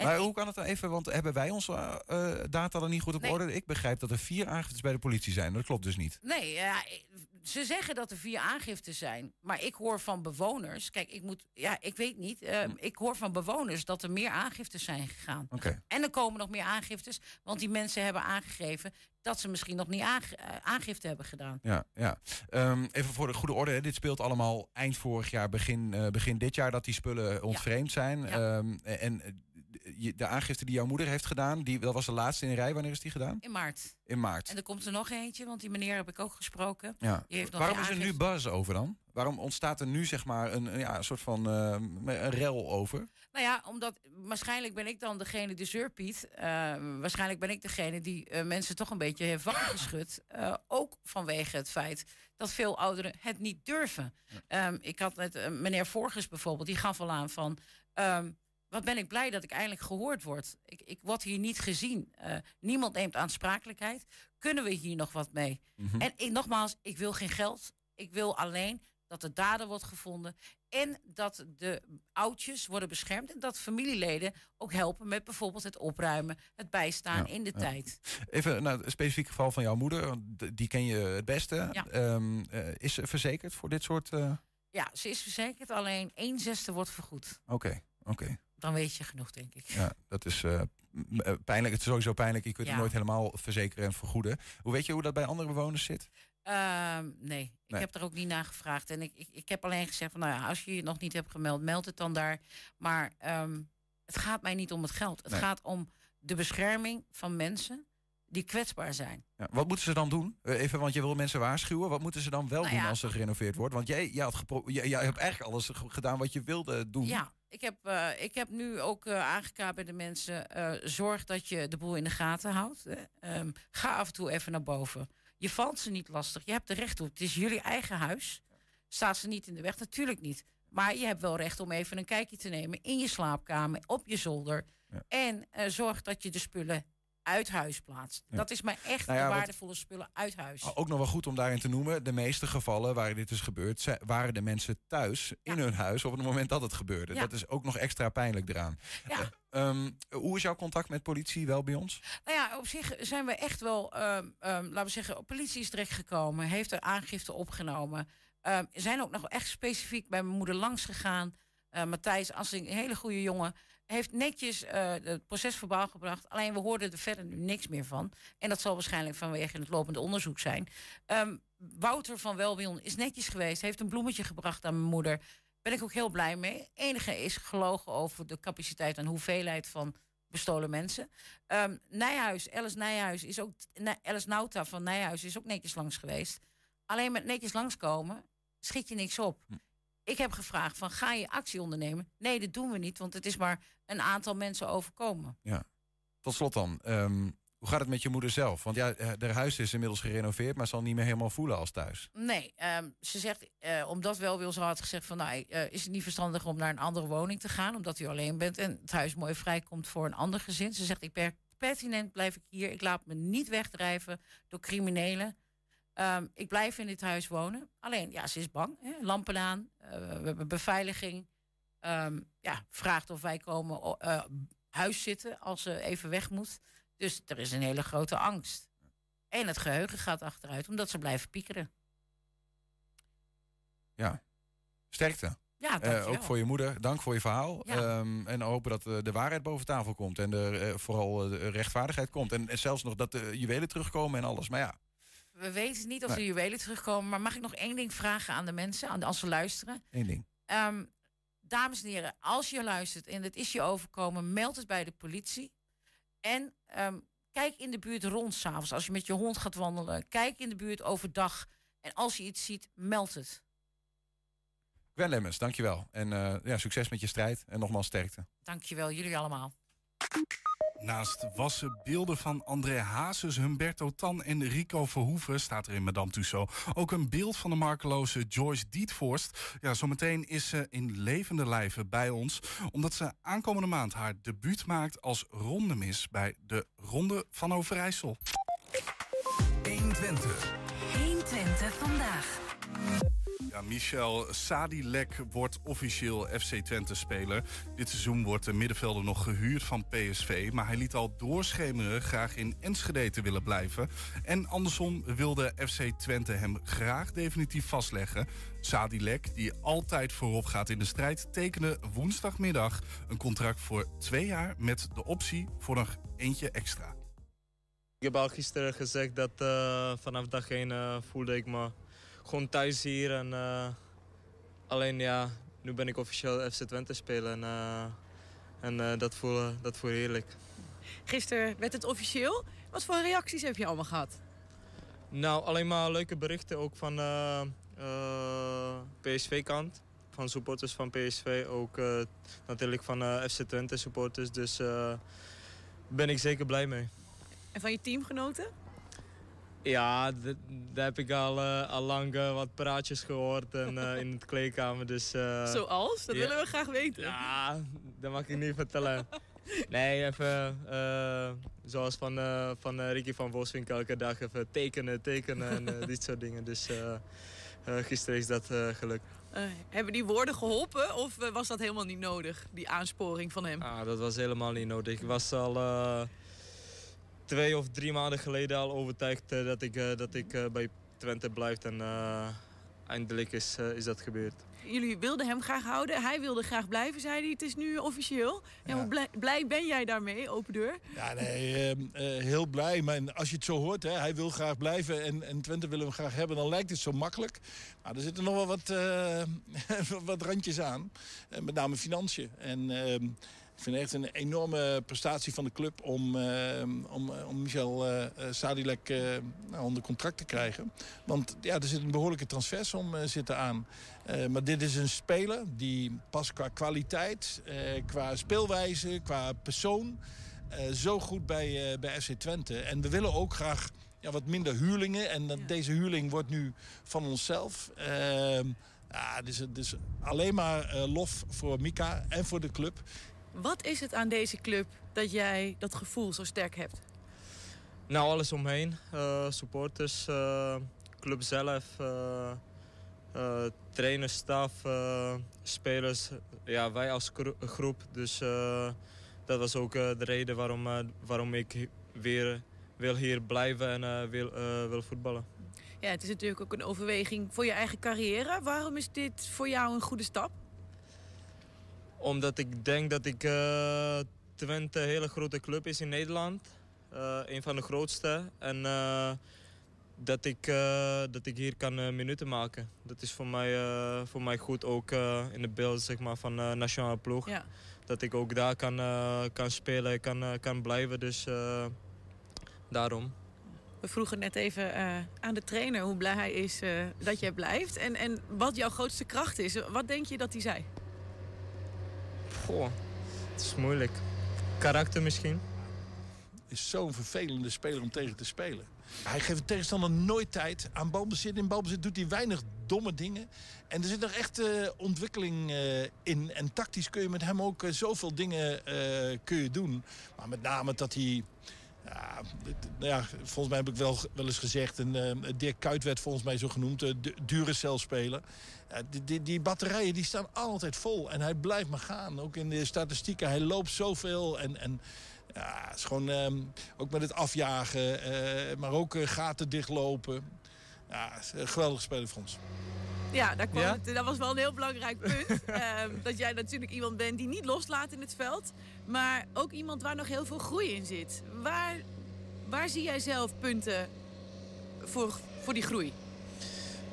Maar hoe kan het dan even, want hebben wij onze eh, data dan niet goed op Nee. orde? Ik begrijp dat er vier aangiftes bij de politie zijn. Dat klopt dus niet. Nee, ze zeggen dat er vier aangiften zijn. Maar ik hoor van bewoners. Kijk, ik moet. Ja, ik weet niet. eh, ik hoor van bewoners dat er meer aangiftes zijn gegaan. Oké. En er komen nog meer aangiftes. Want die mensen hebben aangegeven dat ze misschien nog niet eh, aangifte hebben gedaan. Ja, ja. Ehm, even voor de goede orde. hè. Dit speelt allemaal eind vorig jaar, begin, eh, begin dit jaar dat die spullen ontvreemd zijn. Ja. Ehm, en eh, de- de aangifte die jouw moeder heeft gedaan, die, dat was de laatste in de rij. Wanneer is die gedaan? In maart. In maart. En er komt er nog eentje, want die meneer heb ik ook gesproken. Ja. Die heeft nog Waarom is er nu buzz over dan? Waarom ontstaat er nu zeg maar een, ja, een soort van eh, een rel over? Nou ja, omdat waarschijnlijk ben ik dan degene, de zeurpiet. eh, waarschijnlijk ben ik degene die eh, mensen toch een beetje heeft wakker geschud. Ook vanwege het feit dat veel ouderen het niet durven. Ehm, ik had met eh, meneer Vorgers bijvoorbeeld, die gaf al aan van... ehm, wat ben ik blij dat ik eindelijk gehoord word. Ik, ik word hier niet gezien. Eh, niemand neemt aansprakelijkheid. Kunnen we hier nog wat mee? Mhm. En ik, nogmaals, ik wil geen geld. Ik wil alleen dat de dader wordt gevonden. En dat de oudjes worden beschermd. En dat familieleden ook helpen met bijvoorbeeld het opruimen, het bijstaan Ja, in de ja. tijd. Even naar het specifieke geval van jouw moeder. Die ken je het beste. Ja. Ehm, eh, is ze verzekerd voor dit soort... eh, Ja, ze is verzekerd, alleen één zesde wordt vergoed. Oké, oké. Dan weet je genoeg, denk ik. Ja, dat is eh, eh, pijnlijk. Het is sowieso pijnlijk. Je kunt Ja. het nooit helemaal verzekeren en vergoeden. Hoe weet je hoe dat bij andere bewoners zit? Ehm, nee, ik heb er ook niet naar gevraagd. En ik, ik, ik heb alleen gezegd van, nou ja, als je je nog niet hebt gemeld, meld het dan daar. Maar ehm, het gaat mij niet om het geld. Het Nee. gaat om de bescherming van mensen die kwetsbaar zijn. Ja, wat moeten ze dan doen? Eh, even, want je wil mensen waarschuwen. Wat moeten ze dan wel Nou doen ja. als er gerenoveerd wordt? Want jij, jij, had jij, jij hebt eigenlijk alles ge- gedaan wat je wilde doen. Ja, ik heb, eh, ik heb nu ook eh aangekaart bij de mensen. eh, zorg dat je de boel in de gaten houdt. hè. Ehm, ga af en toe even naar boven. Je valt ze niet lastig. Je hebt er recht op. Het is jullie eigen huis. Staat ze niet in de weg? Natuurlijk niet. Maar je hebt wel recht om even een kijkje te nemen in je slaapkamer, op je zolder. En zorg dat je de spullen uit huis plaatst. Ja. Dat is maar echt Nou ja, de want- waardevolle spullen uit huis. Ook nog wel goed om daarin te noemen. De meeste gevallen waar dit is gebeurd, waren de mensen thuis in hun huis op het moment dat het gebeurde. Dat is ook nog extra pijnlijk eraan. Ja. Eh, ehm, hoe is jouw contact met politie wel bij ons? Nou ja, op zich zijn we echt wel, ehm, ehm, laten we zeggen, politie is direct gekomen, heeft er aangifte opgenomen. Zijn ook nog echt specifiek bij mijn moeder langs gegaan. Eh, Matthijs Assing, een hele goede jongen, heeft netjes eh, het proces verbaal gebracht. Alleen we hoorden er verder nu niks meer van. En dat zal waarschijnlijk vanwege het lopende onderzoek zijn. Ehm, Wouter van Welwion is netjes geweest, heeft een bloemetje gebracht aan mijn moeder. Ben ik ook heel blij mee. Enige is gelogen over de capaciteit en hoeveelheid van bestolen mensen. Ehm, Nijhuis, Alice Nijhuis is ook. Alice Nauta van Nijhuis is ook netjes langs geweest. Alleen met netjes langskomen schiet je niks op. Ik heb gevraagd van ga je actie ondernemen? Nee, dat doen we niet, want het is maar een aantal mensen overkomen. Ja. Tot slot dan. ehm, hoe gaat het met je moeder zelf? Want ja, eh, haar huis is inmiddels gerenoveerd, maar zal niet meer helemaal voelen als thuis. Nee, ehm, ze zegt, eh, omdat wel wil, ze had gezegd van, nou, eh, is het niet verstandig om naar een andere woning te gaan, omdat u alleen bent en het huis mooi vrijkomt voor een ander gezin. Ze zegt, ik ben pertinent blijf ik hier, ik laat me niet wegdrijven door criminelen. Ehm, ik blijf in dit huis wonen. Alleen, ja, ze is bang. Hè? Lampen aan, eh, we hebben beveiliging. Ehm, ja, vraagt of wij komen eh, huis zitten als ze even weg moet. Dus er is een hele grote angst. En het geheugen gaat achteruit, omdat ze blijven piekeren. Ja. Sterkte. Ja, dankjewel. ook voor je moeder, dank voor je verhaal. Ja. Ehm, en hopen dat de waarheid boven tafel komt. En er eh, vooral de rechtvaardigheid komt. En, en zelfs nog dat de juwelen terugkomen en alles. Maar ja, We weten niet of de juwelen terugkomen. Maar mag ik nog één ding vragen aan de mensen, aan de, als ze luisteren? één ding. Ehm, dames en heren, als je luistert en het is je overkomen, meld het bij de politie. En ehm, kijk in de buurt rond s'avonds. Als je met je hond gaat wandelen, kijk in de buurt overdag. En als je iets ziet, meld het. Gwen Lemmens, dankjewel. En eh, ja, succes met je strijd. En nogmaals sterkte. Dankjewel, jullie allemaal. Naast wassen beelden van André Hazes, Humberto Tan en Rico Verhoeven... staat er in Madame Tussauds ook een beeld van de markeloze Joyce Dietvorst. Ja, zometeen is ze in levende lijven bij ons... omdat ze aankomende maand haar debuut maakt als rondemis... bij de Ronde van Overijssel. 120. 120 vandaag. Ja, Michel Sadilek wordt officieel FC Twente-speler. Dit seizoen wordt de middenvelder nog gehuurd van PSV... maar hij liet al doorschemeren graag in Enschede te willen blijven. En andersom wilde FC Twente hem graag definitief vastleggen. Sadilek, die altijd voorop gaat in de strijd... tekende woensdagmiddag een contract voor twee jaar... met de optie voor nog eentje extra. Ik heb al gisteren gezegd dat eh, vanaf dag 1 eh, voelde ik me gewoon thuis hier. En, eh, alleen ja, nu ben ik officieel FC Twente spelen. En, eh, en eh, dat, voel, dat voel heerlijk. Gisteren werd het officieel. Wat voor reacties heb je allemaal gehad? Nou, alleen maar leuke berichten ook van PSV-kant. Van supporters van PSV. Ook natuurlijk van FC Twente supporters. Dus daar ben ik zeker blij mee. En van je teamgenoten? Ja, daar heb ik al, eh, al lang eh, wat praatjes gehoord en, eh, in het kleedkamer. Dus, Zoals? Dat ja. willen we graag weten. Ja, dat mag ik niet vertellen. Nee, even zoals van, van Ricky van Vosvink elke dag even tekenen, tekenen en dit soort dingen. Dus gisteren is dat gelukt. Hebben die woorden geholpen of was dat helemaal niet nodig, die aansporing van hem? Ah, dat was helemaal niet nodig. Ik was al twee of drie maanden geleden al overtuigd eh, dat ik, eh, dat ik eh, bij Twente blijf. En eh, eindelijk is, is dat gebeurd. Jullie wilden hem graag houden. Hij wilde graag blijven, zei hij. Het is nu officieel. Ja, hoe blij, blij ben jij daarmee, open deur? Ja, nee, ehm, eh, heel blij. Maar als je het zo hoort, hè, hij wil graag blijven en, en Twente wil hem graag hebben, dan lijkt het zo makkelijk. Maar er zitten nog wel wat, eh, wat randjes aan. Met name financiën. En ehm, ik vind het echt een enorme prestatie van de club om, ehm, om, om Michel eh, eh, Sadilek eh, nou, onder contract te krijgen. Want ja, er zit een behoorlijke transfersom eh, zitten aan. Eh, maar dit is een speler die pas qua kwaliteit, eh, qua speelwijze, qua persoon... eh, zo goed bij, eh, bij FC Twente. En we willen ook graag ja, wat minder huurlingen. En dat, deze huurling wordt nu van onszelf. Ehm, ja, dus, dus alleen maar eh, lof voor Mika en voor de club. Wat is het aan deze club dat jij dat gevoel zo sterk hebt? Nou, alles omheen. Eh, supporters, eh, club zelf, eh, trainers, staf, spelers. Ja, wij als gro- groep. Dus dat was ook de reden waarom, waarom ik weer wil hier blijven en wil, wil voetballen. Ja, het is natuurlijk ook een overweging voor je eigen carrière. Waarom is dit voor jou een goede stap? Omdat ik denk dat ik eh, Twente een hele grote club is in Nederland. Eh, een van de grootste. En eh, dat, ik, dat ik hier kan minuten maken. Dat is voor mij, voor mij goed ook in de beeld zeg maar, van de nationale ploeg. Ja. Dat ik ook daar kan, kan spelen, kan, kan blijven. Dus daarom. We vroegen net even aan de trainer hoe blij hij is dat jij blijft. En, en wat jouw grootste kracht is. Wat denk je dat hij zei? Het is moeilijk. Karakter misschien. Is zo'n vervelende speler om tegen te spelen. Hij geeft de tegenstander nooit tijd. Aan balbezit, in balbezit doet hij weinig domme dingen. En er zit nog echt eh, ontwikkeling eh, in. En tactisch kun je met hem ook eh, zoveel dingen kun je doen. Maar met name dat hij... Ja, nou ja, volgens mij heb ik wel, wel eens gezegd... En, eh, Dirk Kuyt werd volgens mij zo genoemd, de Duracell-speler. Ja, die, die, die batterijen die staan altijd vol. En hij blijft maar gaan. Ook in de statistieken. Hij loopt zoveel. En, en ja, het is gewoon ehm, ook met het afjagen. eh, maar ook eh, gaten dichtlopen. Ja, geweldige speler voor ons. Ja, daar kwam Ja? Het, dat was wel een heel belangrijk punt. Ehm, dat jij natuurlijk iemand bent die niet loslaat in het veld. Maar ook iemand waar nog heel veel groei in zit. Waar, waar zie jij zelf punten voor, voor die groei?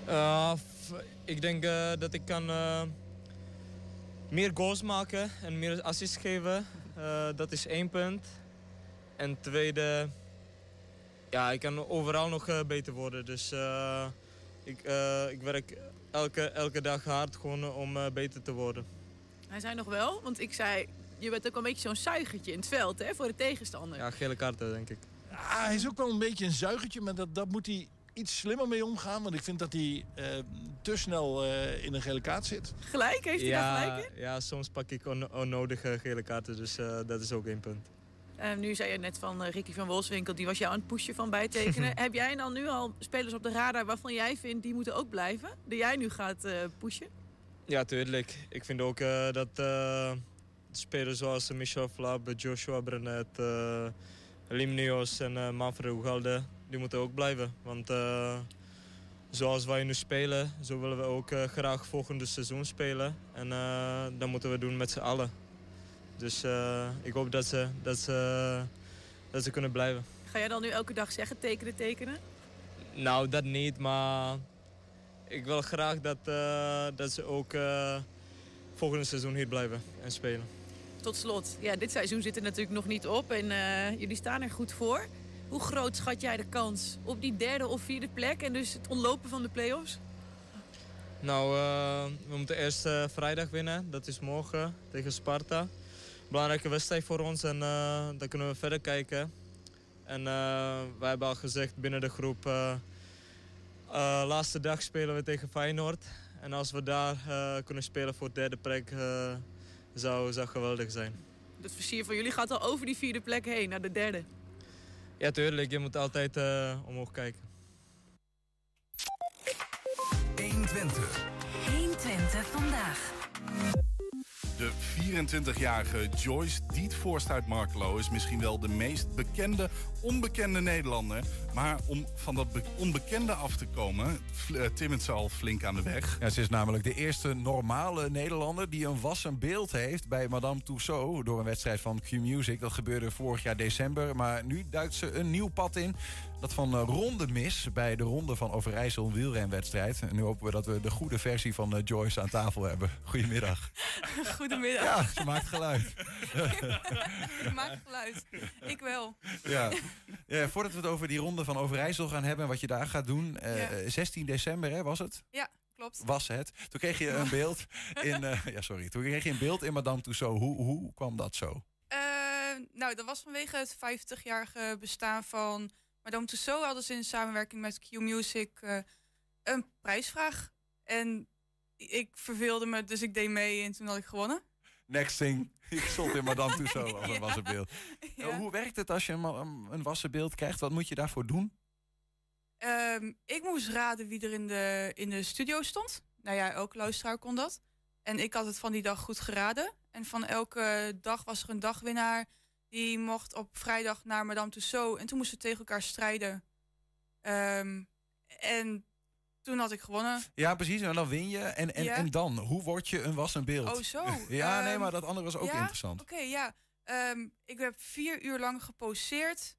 Uh, f- ik denk eh, dat ik kan eh, meer goals maken en meer assists geven. Eh, dat is één punt. En tweede, ja, ik kan overal nog eh, beter worden. Dus eh, ik, eh, ik werk elke, elke dag hard gewoon om eh, beter te worden. Hij zei nog wel, want ik zei... Je bent ook wel een beetje zo'n zuigertje in het veld hè, voor de tegenstander. Ja, gele kaarten denk ik. Ja, hij is ook wel een beetje een zuigertje, maar dat, dat moet hij iets slimmer mee omgaan. Want ik vind dat hij eh, te snel eh, in een gele kaart zit. Gelijk, heeft hij daar ja, gelijk in? ja, soms pak ik on- onnodige gele kaarten, dus eh, dat is ook één punt. Eh, nu zei je net van eh, Ricky van Wolfswinkel, die was jou aan het pushen van bijtekenen. Heb jij dan nu al spelers op de radar waarvan jij vindt die moeten ook blijven? Die jij nu gaat eh, pushen? Ja, tuurlijk. Ik vind ook eh, dat eh, spelers zoals Michel Flab, Joshua Brenet, eh Limnios en eh Manfred Ugalde, die moeten ook blijven. Want eh, zoals wij nu spelen, zo willen we ook graag volgende seizoen spelen. En dat moeten we doen met z'n allen. Dus ik hoop dat ze, dat, ze, dat ze kunnen blijven. Ga jij dan nu elke dag zeggen tekenen, tekenen? Nou, dat niet, maar ik wil graag dat, dat ze ook volgende seizoen hier blijven en spelen. Tot slot, ja, dit seizoen zit er natuurlijk nog niet op en eh, jullie staan er goed voor. Hoe groot schat jij de kans op die derde of vierde plek en dus het ontlopen van de play-offs? Nou, eh, we moeten eerst eh, vrijdag winnen, dat is morgen tegen Sparta. Belangrijke wedstrijd voor ons en dan kunnen we verder kijken. En wij hebben al gezegd binnen de groep, laatste dag spelen we tegen Feyenoord. En als we daar kunnen spelen voor derde plek, zou, zou geweldig zijn. Het versier van jullie gaat al over die vierde plek heen, naar de derde. Ja, tuurlijk. Je moet altijd uh, omhoog kijken. 120. 120 vandaag. De 24-jarige Joyce Dietvorst uit Markelo is misschien wel de meest bekende onbekende Nederlander. Maar om van dat be- onbekende af te komen, eh, timmert ze al flink aan de weg. Ze is namelijk de eerste normale Nederlander die een wassen beeld heeft bij Madame Tussauds door een wedstrijd van Q-Music. Dat gebeurde vorig jaar december, maar nu duikt ze een nieuw pad in. Dat van eh, ronde mis bij de Ronde van Overijssel een wielrenwedstrijd. En nu hopen we dat we de goede versie van eh, Joyce aan tafel hebben. Goedemiddag. Goedemiddag. Ja, ze maakt geluid. Ik maak geluid. Ik wel. Ja. ja, voordat we het over die Ronde van Overijssel gaan hebben en wat je daar gaat doen. eh, Ja. 16 december hè, was het? Ja, klopt. was het. Toen kreeg je een beeld in. eh, ja, sorry. Toen kreeg je een beeld in Madame Tussauds. Hoe, hoe kwam dat zo? Nou, dat was vanwege het 50-jarige bestaan van Madame Tussauds. Hadden ze in samenwerking met Q Music eh, een prijsvraag. En ik verveelde me, dus ik deed mee en toen had ik gewonnen. Next thing. Ik stond in Madame Tussauds als een wassen beeld. Ja. Hoe werkt het als je een, een, een wassen beeld krijgt? Wat moet je daarvoor doen? Ehm, ik moest raden wie er in de, in de studio stond. Nou ja, elke luisteraar kon dat. En ik had het van die dag goed geraden. En van elke dag was er een dagwinnaar. Die mocht op vrijdag naar Madame Tussauds. En toen moesten we tegen elkaar strijden. Ehm, en toen had ik gewonnen. Ja, precies. En dan win je. En, en, Ja. en dan? Hoe word je een wassen beeld? Oh, zo. ja, nee, Ehm, maar dat andere was ook ja? interessant. Oké, ja. Ehm, ik heb vier uur lang geposeerd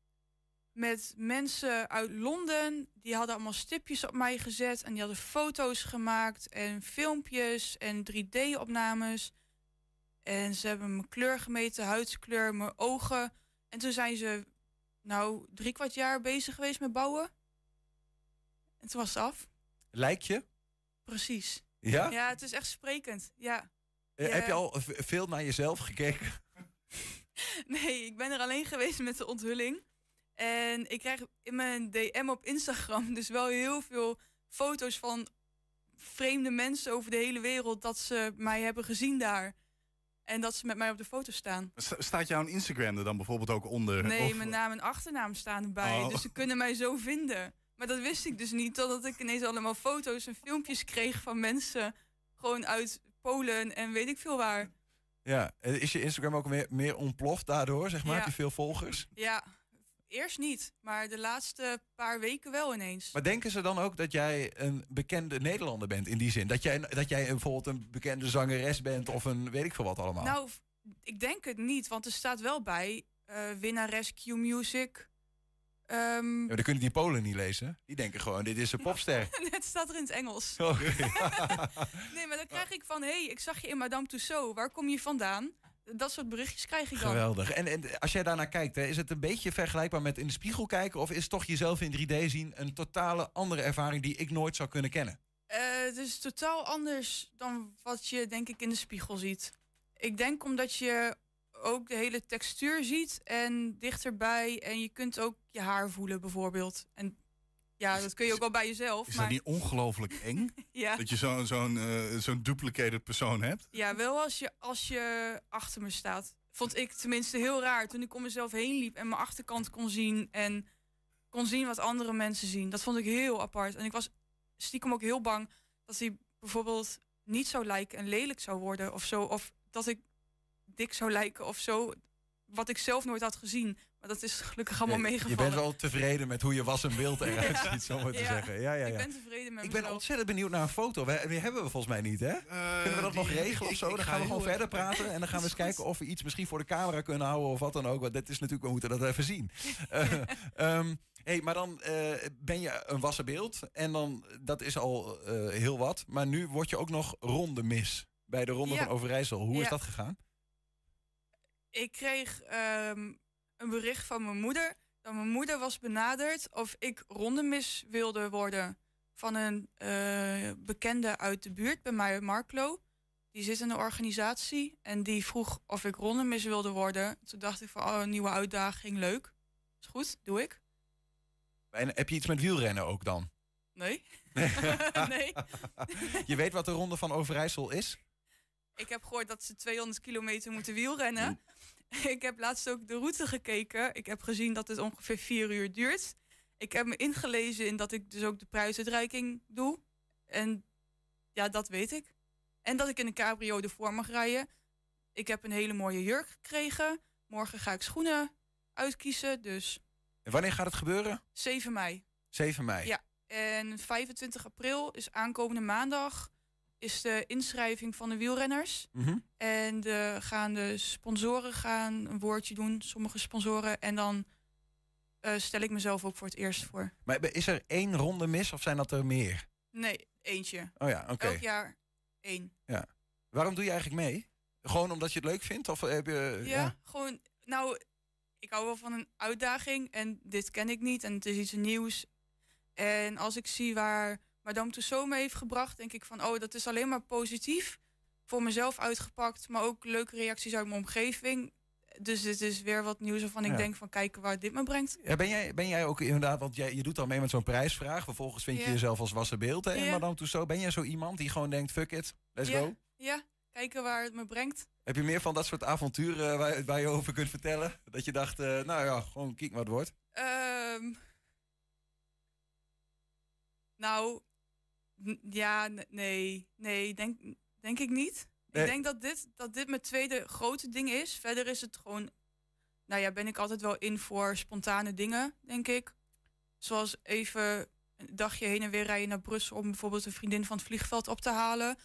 met mensen uit Londen. Die hadden allemaal stipjes op mij gezet en die hadden foto's gemaakt en filmpjes en 3D-opnames. En ze hebben mijn kleur gemeten, huidskleur, mijn ogen. En toen zijn ze, nou, drie kwart jaar bezig geweest met bouwen. En toen was het af. Lijk je? Precies. Ja? Ja, het is echt sprekend. Ja. Eh, Ja. Heb je al veel naar jezelf gekeken? Nee, ik ben er alleen geweest met de onthulling. En ik krijg in mijn DM op Instagram dus wel heel veel foto's van vreemde mensen over de hele wereld dat ze mij hebben gezien daar. En dat ze met mij op de foto staan. Sta- Staat jouw Instagram er dan bijvoorbeeld ook onder? Nee, Of- mijn naam en achternaam staan erbij. Oh. Dus ze kunnen mij zo vinden. Maar dat wist ik dus niet, totdat ik ineens allemaal foto's en filmpjes kreeg van mensen. Gewoon uit Polen en weet ik veel waar. Ja. Is je Instagram ook meer, meer ontploft daardoor, zeg maar? Ja. Heb je veel volgers? Ja, eerst niet, maar de laatste paar weken wel ineens. Maar denken ze dan ook dat jij een bekende Nederlander bent in die zin? Dat jij, dat jij bijvoorbeeld een bekende zangeres bent of een weet ik veel wat allemaal? Nou, ik denk het niet, want er staat wel bij eh winnares Q Music. Ehm, Ja, maar dan kunnen die Polen niet lezen. Die denken gewoon, dit is een popster. het staat er in het Engels. Nee, maar dan krijg ik van, hé, hey, ik zag je in Madame Tussauds, waar kom je vandaan? Dat soort berichtjes krijg ik dan. Geweldig. En, en als jij daarnaar kijkt, hè, is het een beetje vergelijkbaar met in de spiegel kijken? Of is toch jezelf in 3D zien een totale andere ervaring die ik nooit zou kunnen kennen? Eh, het is totaal anders dan wat je denk ik in de spiegel ziet. Ik denk omdat je ook de hele textuur ziet en dichterbij en je kunt ook je haar voelen bijvoorbeeld. En ja, dat kun je ook wel bij jezelf. Is maar dat niet ongelooflijk eng? Ja. Dat je zo'n zo'n eh, zo'n duplicated persoon hebt? Ja, wel als je, als je achter me staat. Vond ik tenminste heel raar toen ik om mezelf heen liep en mijn achterkant kon zien en kon zien wat andere mensen zien. Dat vond ik heel apart. En ik was stiekem ook heel bang dat hij bijvoorbeeld niet zou lijken en lelijk zou worden of zo. Of dat ik dik zou lijken of zo. Wat ik zelf nooit had gezien. Maar dat is gelukkig allemaal je, je meegevallen. bent wel tevreden met hoe je was en beeld eruit Ja. ziet, zo maar te Ja. zeggen. Ja, ja, ja. Ik ben tevreden met Ik ben mezelf. ontzettend benieuwd naar een foto. We, die hebben we volgens mij niet, hè? Kunnen we dat nog regelen ik- of zo? ik Dan ga gaan we gewoon verder praten. En dan gaan we eens kijken of we iets misschien voor de camera kunnen houden of wat dan ook. Want dat is natuurlijk, we moeten dat even zien. Eh, ehm, hey, maar dan eh, ben je een wassen beeld. En dan, dat is al eh, heel wat. Maar nu word je ook nog ronde mis. Bij de Ronde Ja. van Overijssel. Hoe is dat gegaan? ik kreeg ehm, een bericht van mijn moeder. Dat mijn moeder was benaderd of ik rondemis wilde worden van een eh, bekende uit de buurt bij mij, Marklo. Die zit in een organisatie en die vroeg of ik rondemis wilde worden. Toen dacht ik van, oh, een nieuwe uitdaging, leuk. Is goed, doe ik. En heb je iets met wielrennen ook dan? Nee. nee. Je weet wat de Ronde van Overijssel is? Ik heb gehoord dat ze 200 kilometer moeten wielrennen. Ik heb laatst ook de route gekeken. Ik heb gezien dat het ongeveer vier uur duurt. Ik heb me ingelezen in dat ik dus ook de prijsuitreiking doe. En ja, dat weet ik. En dat ik in een cabrio ervoor mag rijden. ik heb een hele mooie jurk gekregen. Morgen ga ik schoenen uitkiezen, dus En wanneer gaat het gebeuren? 7 mei. 7 mei. Ja, en 25 april is aankomende maandag is de inschrijving van de wielrenners. Mhm. En de, gaan de sponsoren gaan een woordje doen, sommige sponsoren. En dan eh, stel ik mezelf ook voor het eerst voor. Maar is er één ronde mis of zijn dat er meer? Nee, eentje. Oh ja, oké. Elk jaar één. Ja. Waarom doe je eigenlijk mee? Gewoon omdat je het leuk vindt? Of heb je, Ja, gewoon, nou, ik hou wel van een uitdaging en dit ken ik niet en het is iets nieuws. En als ik zie waar Madame Tussauds me heeft gebracht, denk ik van, oh, dat is alleen maar positief. Voor mezelf uitgepakt, maar ook leuke reacties uit mijn omgeving. Dus dit is weer wat nieuws waarvan ik Ja. denk van, kijken waar dit me brengt. Ja, ben, jij, ben jij ook inderdaad, want jij, je doet dan mee met zo'n prijsvraag. Vervolgens vind je jezelf als wassenbeeld. Hè, Ja. Madame Tussauds. Ben jij zo iemand die gewoon denkt, fuck it, let's go? Ja, kijken waar het me brengt. Heb je meer van dat soort avonturen waar, waar je over kunt vertellen? Dat je dacht, eh, nou ja, gewoon kijk wat het wordt. Ehm, nou, ja, nee, nee, denk, denk ik niet. Nee. Ik denk dat dit, dat dit mijn tweede grote ding is. Verder is het gewoon, nou ja, ben ik altijd wel in voor spontane dingen, denk ik. Zoals even een dagje heen en weer rijden naar Brussel om bijvoorbeeld een vriendin van het vliegveld op te halen.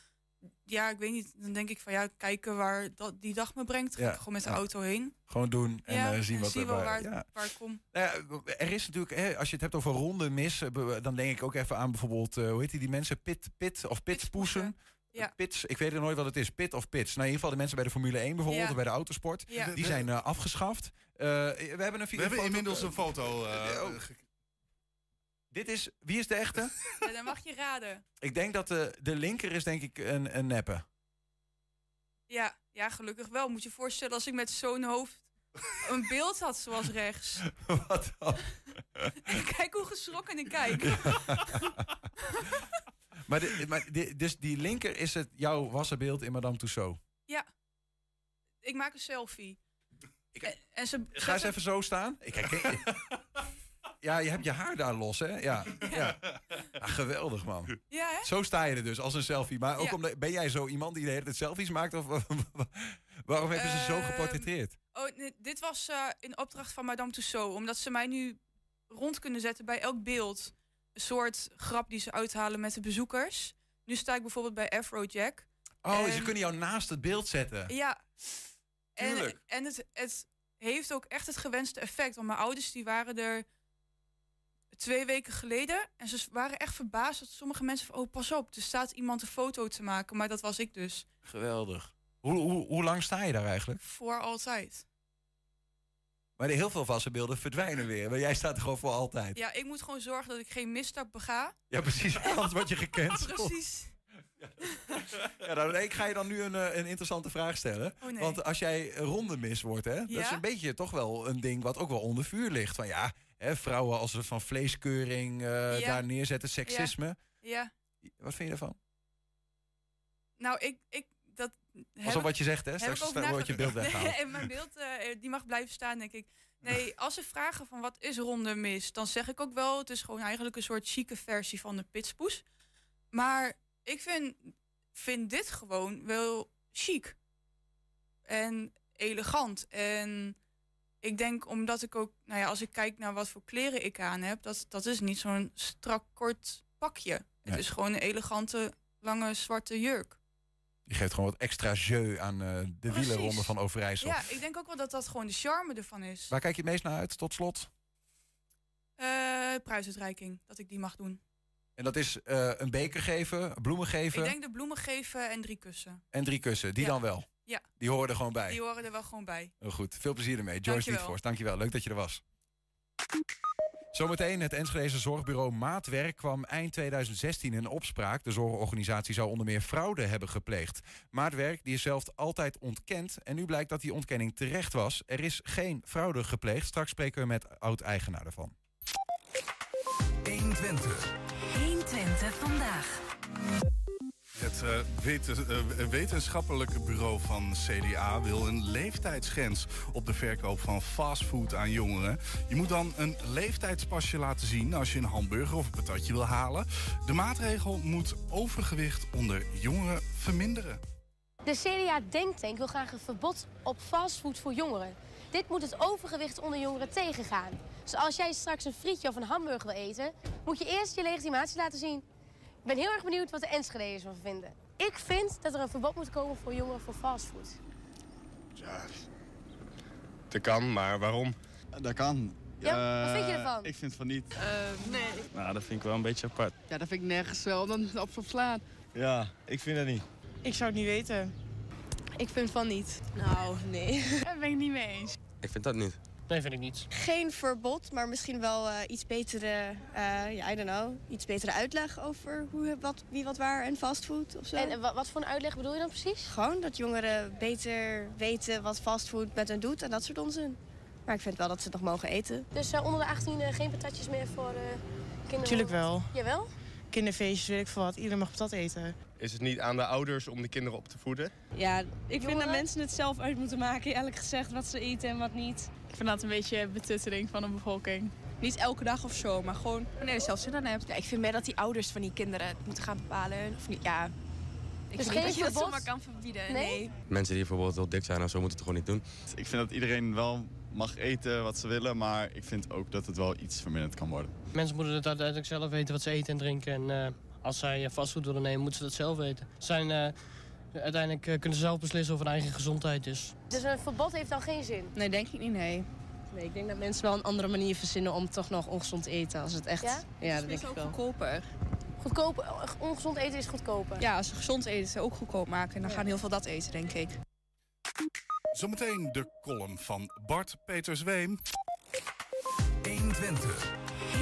Ja, ik weet niet. Dan denk ik van ja, kijken waar dat, die dag me brengt. Ga Ja, ik gewoon met de ja. auto heen. Gewoon doen en ja, eh, zien wat zie er wel waar- waar, ja. waar ik kom. Nou ja, er is natuurlijk, hè, als je het hebt over ronde mis, eh, dan denk ik ook even aan bijvoorbeeld, eh, hoe heet die, die mensen? Pit, pit of pitspoesen? Ja. Pits, ik weet er nooit wat het is. Pit of pits. Nou, in ieder geval de mensen bij de Formule 1 bijvoorbeeld, Ja. of bij de autosport. Ja. Die zijn eh, afgeschaft. Eh, we hebben een We hebben foto- inmiddels een foto. Eh. Dit is, wie is de echte? Ja, dan mag je raden. ik denk dat de, de linker is denk ik een, een neppe. Ja, ja, gelukkig wel. Moet je je voorstellen als ik met zo'n hoofd een beeld had zoals rechts. Wat dan? Kijk hoe geschrokken ik kijk. Maar, de, maar de- dus die linker is het jouw wassenbeeld in Madame Tussauds. ja, ik maak een selfie. en, en ze Ga eens even zo staan. Ik herken Ja, je hebt je haar daar los, hè? Ja. ja. Ah, geweldig, man. Ja, hè? Zo sta je er dus, als een selfie. Maar ook Ja. omdat, ben jij zo iemand die de hele tijd selfies maakt? Of waarom hebben ze zo Ehm, geportretteerd? Oh, nee, dit was eh, in opdracht van Madame Tussauds. Omdat ze mij nu rond kunnen zetten bij elk beeld. Een soort grap die ze uithalen met de bezoekers. Nu sta ik bijvoorbeeld bij Afrojack. Oh, En- ze kunnen jou naast het beeld zetten. Ja. En, Tuurlijk. en het, het heeft ook echt het gewenste effect. Want mijn ouders die waren er twee weken geleden. En ze waren echt verbaasd dat sommige mensen van... oh, pas op, er staat iemand een foto te maken. Maar dat was ik dus. Geweldig. Hoe, hoe, hoe lang sta je daar eigenlijk? Voor altijd. Maar heel veel wassenbeelden verdwijnen weer. Maar jij staat er gewoon voor altijd. Ja, ik moet gewoon zorgen dat ik geen misstap bega. Ja, precies. Anders word je gekend. Precies. Ja, nou, ik ga je dan nu een, eh, een interessante vraag stellen. Oh, nee. Want als jij ronde mis wordt, hè, dat is een beetje toch wel een ding wat ook wel onder vuur ligt. Van ja, hè, vrouwen als ze van vleeskeuring eh, Ja. daar neerzetten, seksisme. Ja. Wat vind je daarvan? Nou, ik... ik dat Alsof wat je zegt, hè? Straks wordt je beeld weggehaald. Nee, mijn beeld eh, die mag blijven staan, denk ik. Nee, als ze vragen van wat is ronde mis, dan zeg ik ook wel... het is gewoon eigenlijk een soort chique versie van de pitspoes. Maar ik vind, vind dit gewoon wel chic. En elegant. En ik denk omdat ik ook... Nou ja, als ik kijk naar wat voor kleren ik aan heb... dat, dat is niet zo'n strak kort pakje. Het is gewoon een elegante, lange zwarte jurk. Je geeft gewoon wat extra jeu aan eh, de Precies. wielerronde van Overijssel. Ja, ik denk ook wel dat dat gewoon de charme ervan is. Waar kijk je het meest naar uit, tot slot? Eh prijsuitreiking, dat ik die mag doen. En dat is eh, een beker geven, bloemen geven Ik denk de bloemen geven en drie kussen. en drie kussen. Die Ja. dan wel. Ja. Die horen er gewoon bij. Die horen er wel gewoon bij. Heel goed. Veel plezier ermee. Joyce. Liedvorst, dankjewel. Leuk dat je er was. Zometeen, het Enschedeze zorgbureau Maatwerk kwam eind 2016 in opspraak. De zorgorganisatie zou onder meer fraude hebben gepleegd. Maatwerk die is zelf altijd ontkend en nu blijkt dat die ontkenning terecht was. Er is geen fraude gepleegd. Straks spreken we met oud-eigenaar daarvan. 120. 120 vandaag. Het eh, eh, wetenschappelijke bureau van CDA wil een leeftijdsgrens op de verkoop van fastfood aan jongeren. Je moet dan een leeftijdspasje laten zien als je een hamburger of een patatje wil halen. De maatregel moet overgewicht onder jongeren verminderen. De CDA Denktank wil graag een verbod op fastfood voor jongeren. Dit moet het overgewicht onder jongeren tegengaan. Dus als jij straks een frietje of een hamburger wil eten, moet je eerst je legitimatie laten zien. Ik ben heel erg benieuwd wat de Enschede'ers van vinden. Ik vind dat er een verbod moet komen voor jongeren voor fastfood. Dat kan, maar waarom? Dat kan. Ja, wat vind je Eh, ervan? Ik vind van niet. nee. Nou, dat vind ik wel een beetje apart. Ja, dat vind ik nergens wel dan op slaan. Ja, ik vind het niet. Ik zou het niet weten. Ik vind van niet. Nou, nee. Daar ben ik niet mee eens. Ik vind dat niet. Nee, vind ik niet. Geen verbod, maar misschien wel eh, iets betere, eh, ja, I don't know, iets betere uitleg over hoe, wat, wie wat waar en fastfood of zo. En eh, wa- wat voor een uitleg bedoel je dan precies? Gewoon dat jongeren beter weten wat fastfood met hen doet en dat soort onzin. Maar ik vind wel dat ze het nog mogen eten. Dus eh, onder de 18 eh, geen patatjes meer voor eh kinderen? Tuurlijk wel. Jawel? Kinderfeestjes, weet ik veel wat. Iedereen mag patat eten. Is het niet aan de ouders om de kinderen op te voeden? Ja, ik vind dat mensen het zelf uit moeten maken, eerlijk gezegd, wat ze eten en wat niet. Ik vind dat een beetje betutteling van de bevolking. Niet elke dag of zo, maar gewoon wanneer je zelf zin aan hebt. Ja, ik vind meer dat die ouders van die kinderen het moeten gaan bepalen. Of niet, ja. Ik Dus vind geen niet dat je dat zomaar kan verbieden. Nee? Nee. Mensen die bijvoorbeeld heel dik zijn of zo moeten het gewoon niet doen. Ik vind dat iedereen wel mag eten wat ze willen, maar ik vind ook dat het wel iets verminderd kan worden. Mensen moeten het uiteindelijk zelf weten wat ze eten en drinken. En eh, als zij eh, fastfood willen nemen, moeten ze dat zelf weten. Zijn, eh, uiteindelijk eh, kunnen ze zelf beslissen over hun eigen gezondheid. Dus Dus een verbod heeft dan geen zin? Nee, denk ik niet, nee. Nee, ik denk dat mensen wel een andere manier verzinnen om toch nog ongezond te eten. Als het echt... Ja? Ja, dat denk ik wel. goedkoper. Goedkoop, eh, ongezond eten is goedkoper. Ja, als ze gezond eten, ze ook goedkoop maken. En dan gaan heel veel dat eten, denk ik. Zometeen de column van Bart Petersweem. 120.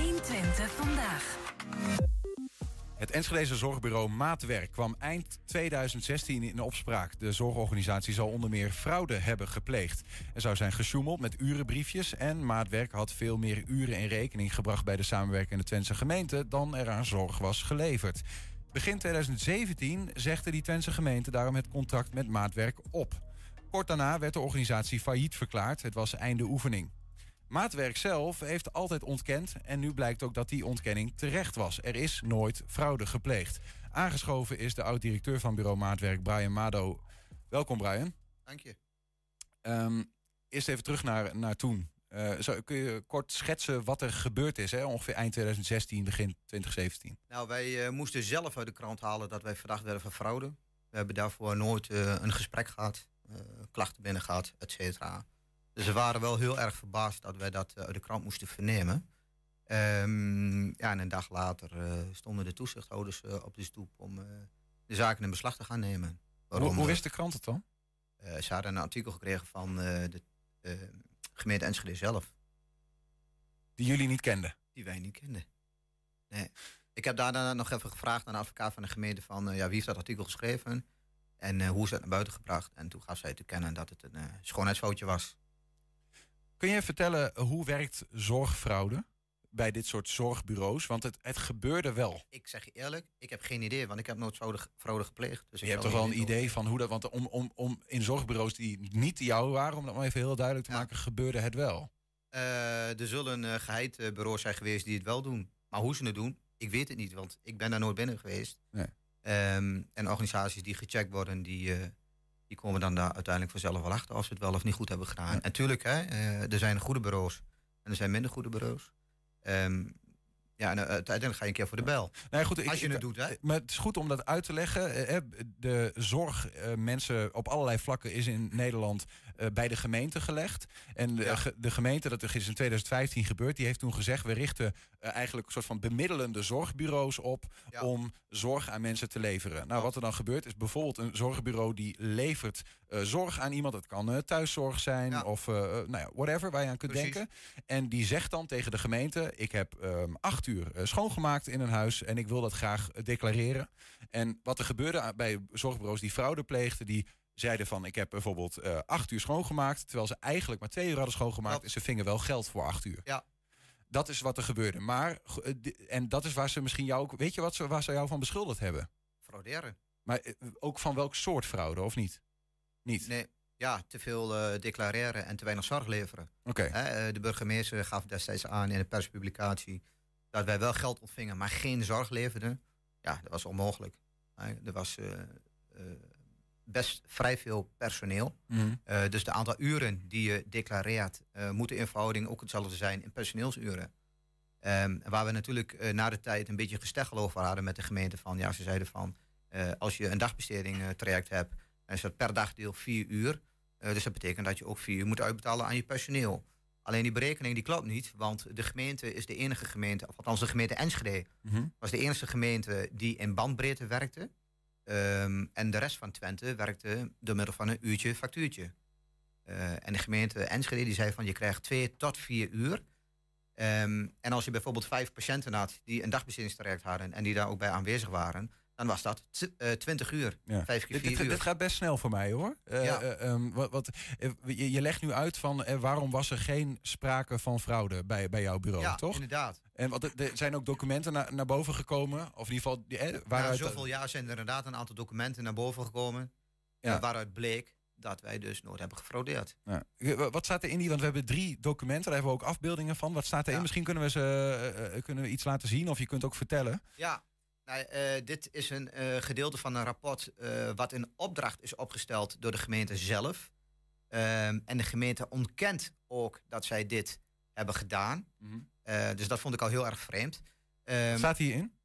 120 vandaag. Het Enschedeze zorgbureau Maatwerk kwam eind 2016 in opspraak. De zorgorganisatie zal onder meer fraude hebben gepleegd. Er zou zijn gesjoemeld met urenbriefjes... en Maatwerk had veel meer uren in rekening gebracht... bij de samenwerkende Twentse gemeente dan er aan zorg was geleverd. Begin 2017 zegde die Twentse gemeente daarom het contract met Maatwerk op. Kort daarna werd de organisatie failliet verklaard. Het was einde oefening. Maatwerk zelf heeft altijd ontkend en nu blijkt ook dat die ontkenning terecht was. Er is nooit fraude gepleegd. Aangeschoven is de oud-directeur van bureau Maatwerk, Brian Mado. Welkom Brian. Dank je. Ehm, eerst even terug naar, naar toen. Eh, zo, kun je kort schetsen wat er gebeurd is, hè? ongeveer eind 2016, begin 2017? Nou, wij eh, moesten zelf uit de krant halen dat wij verdacht werden van fraude. We hebben daarvoor nooit eh, een gesprek gehad, eh, klachten binnen gehad, et cetera. Dus we waren wel heel erg verbaasd dat wij dat eh, uit de krant moesten vernemen. Ehm, ja, en een dag later eh, stonden de toezichthouders eh, op de stoep om eh, de zaken in beslag te gaan nemen. Hoe, hoe eh, wist de krant het dan? eh, ze hadden een artikel gekregen van eh, de eh, gemeente Enschede zelf. Die jullie niet kenden? Die wij niet kenden. Nee. Ik heb daarna nog even gevraagd aan de advocaat van de gemeente van eh, ja, wie heeft dat artikel geschreven en eh, hoe is dat naar buiten gebracht. En toen gaf zij te kennen dat het een eh, schoonheidsfoutje was. Kun je vertellen eh, hoe werkt zorgfraude bij dit soort zorgbureaus? Want het, het gebeurde wel. Ik zeg je eerlijk, ik heb geen idee, want ik heb nooit fraude, gepleegd. Dus je hebt toch wel een idee van hoe dat... Want om, om, om in zorgbureaus die niet de jouwe waren... om dat maar even heel duidelijk te maken, gebeurde het wel. Eh, er zullen uh, geheid eh, bureaus zijn geweest die het wel doen. Maar hoe ze het doen, ik weet het niet, want ik ben daar nooit binnen geweest. Nee. Ehm, en organisaties die gecheckt worden, die, uh, die komen dan daar uiteindelijk vanzelf wel achter of ze het wel of niet goed hebben gedaan. En tuurlijk, hè, uh, er zijn goede bureaus en er zijn minder goede bureaus. Um, ja, en uh, uiteindelijk ga je een keer voor de bel. Nee, goed, Als ik, je het doet, hè? Maar het is goed om dat uit te leggen. Eh, De zorg mensen op allerlei vlakken is in Nederland uh, bij de gemeente gelegd. En de, ja. de, gemeente, dat is in 2015 gebeurd, die heeft toen gezegd... we richten eigenlijk een soort van bemiddelende zorgbureaus op... Ja. om zorg aan mensen te leveren. Nou, wat er dan gebeurt is bijvoorbeeld een zorgbureau... die levert zorg aan iemand. Het kan thuiszorg zijn ja. of nou ja, whatever, waar je aan kunt Precies. denken. En die zegt dan tegen de gemeente... ik heb um, acht uur schoongemaakt in een huis... en ik wil dat graag declareren. En wat er gebeurde bij zorgbureaus die fraude pleegden... die zeiden van ik heb bijvoorbeeld uh, acht uur schoongemaakt... terwijl ze eigenlijk maar twee uur hadden schoongemaakt... En ze vingen wel geld voor acht uur. Ja. Dat is wat er gebeurde. Maar, en dat is waar ze misschien jou ook... Weet je wat ze, waar ze jou van beschuldigd hebben? Frauderen. Maar ook van welk soort fraude, of niet? Niet? Nee, ja, te veel uh, declareren en te weinig zorg leveren. Oké. Okay. de burgemeester gaf destijds aan in een perspublicatie... dat wij wel geld ontvingen, maar geen zorg leverden. Ja, dat was onmogelijk. er was best vrij veel personeel. Mhm. Eh, dus de aantal uren die je declareert, eh, moeten in verhouding ook hetzelfde zijn in personeelsuren. Ehm, waar we natuurlijk eh, na de tijd een beetje gesteggel over hadden met de gemeente van, ja, ze zeiden van, eh, als je een dagbesteding eh, traject hebt, dan is dat per dagdeel vier uur. Eh, dus dat betekent dat je ook vier uur moet uitbetalen aan je personeel. Alleen die berekening die klopt niet, want de gemeente is de enige gemeente, of althans de gemeente Enschede, Mhm. was de enige gemeente die in bandbreedte werkte. Ehm, en de rest van Twente werkte door middel van een uurtje factuurtje. Eh, en de gemeente Enschede die zei van je krijgt twee tot vier uur. Ehm, en als je bijvoorbeeld vijf patiënten had die een dagbestedingstraject hadden en die daar ook bij aanwezig waren, dan was dat tw- eh, 20 uur. Ja. Vijf keer Dit, vier dit, uur. dit gaat best snel voor mij hoor. Eh, Ja. eh, ehm, wat, wat, je, je legt nu uit van waarom was er geen sprake van fraude bij, bij jouw bureau, ja, toch? inderdaad. En wat, er- er zijn ook documenten naar naar boven gekomen, of in ieder geval die, eh, Na waaruit. zoveel jaar zijn er inderdaad een aantal documenten naar boven gekomen. Ja. waaruit bleek dat wij dus nooit hebben gefraudeerd. Ja. Wat staat er in die? Want we hebben drie documenten, daar hebben we ook afbeeldingen van. Wat staat erin? Ja. Misschien kunnen we, ze, kunnen we iets laten zien, of je kunt ook vertellen. Ja, nou, eh, dit is een eh, gedeelte van een rapport eh, wat in opdracht is opgesteld door de gemeente zelf. Ehm, en de gemeente ontkent ook dat zij dit hebben gedaan. Eh, dus dat vond ik al heel erg vreemd. Wat staat hierin?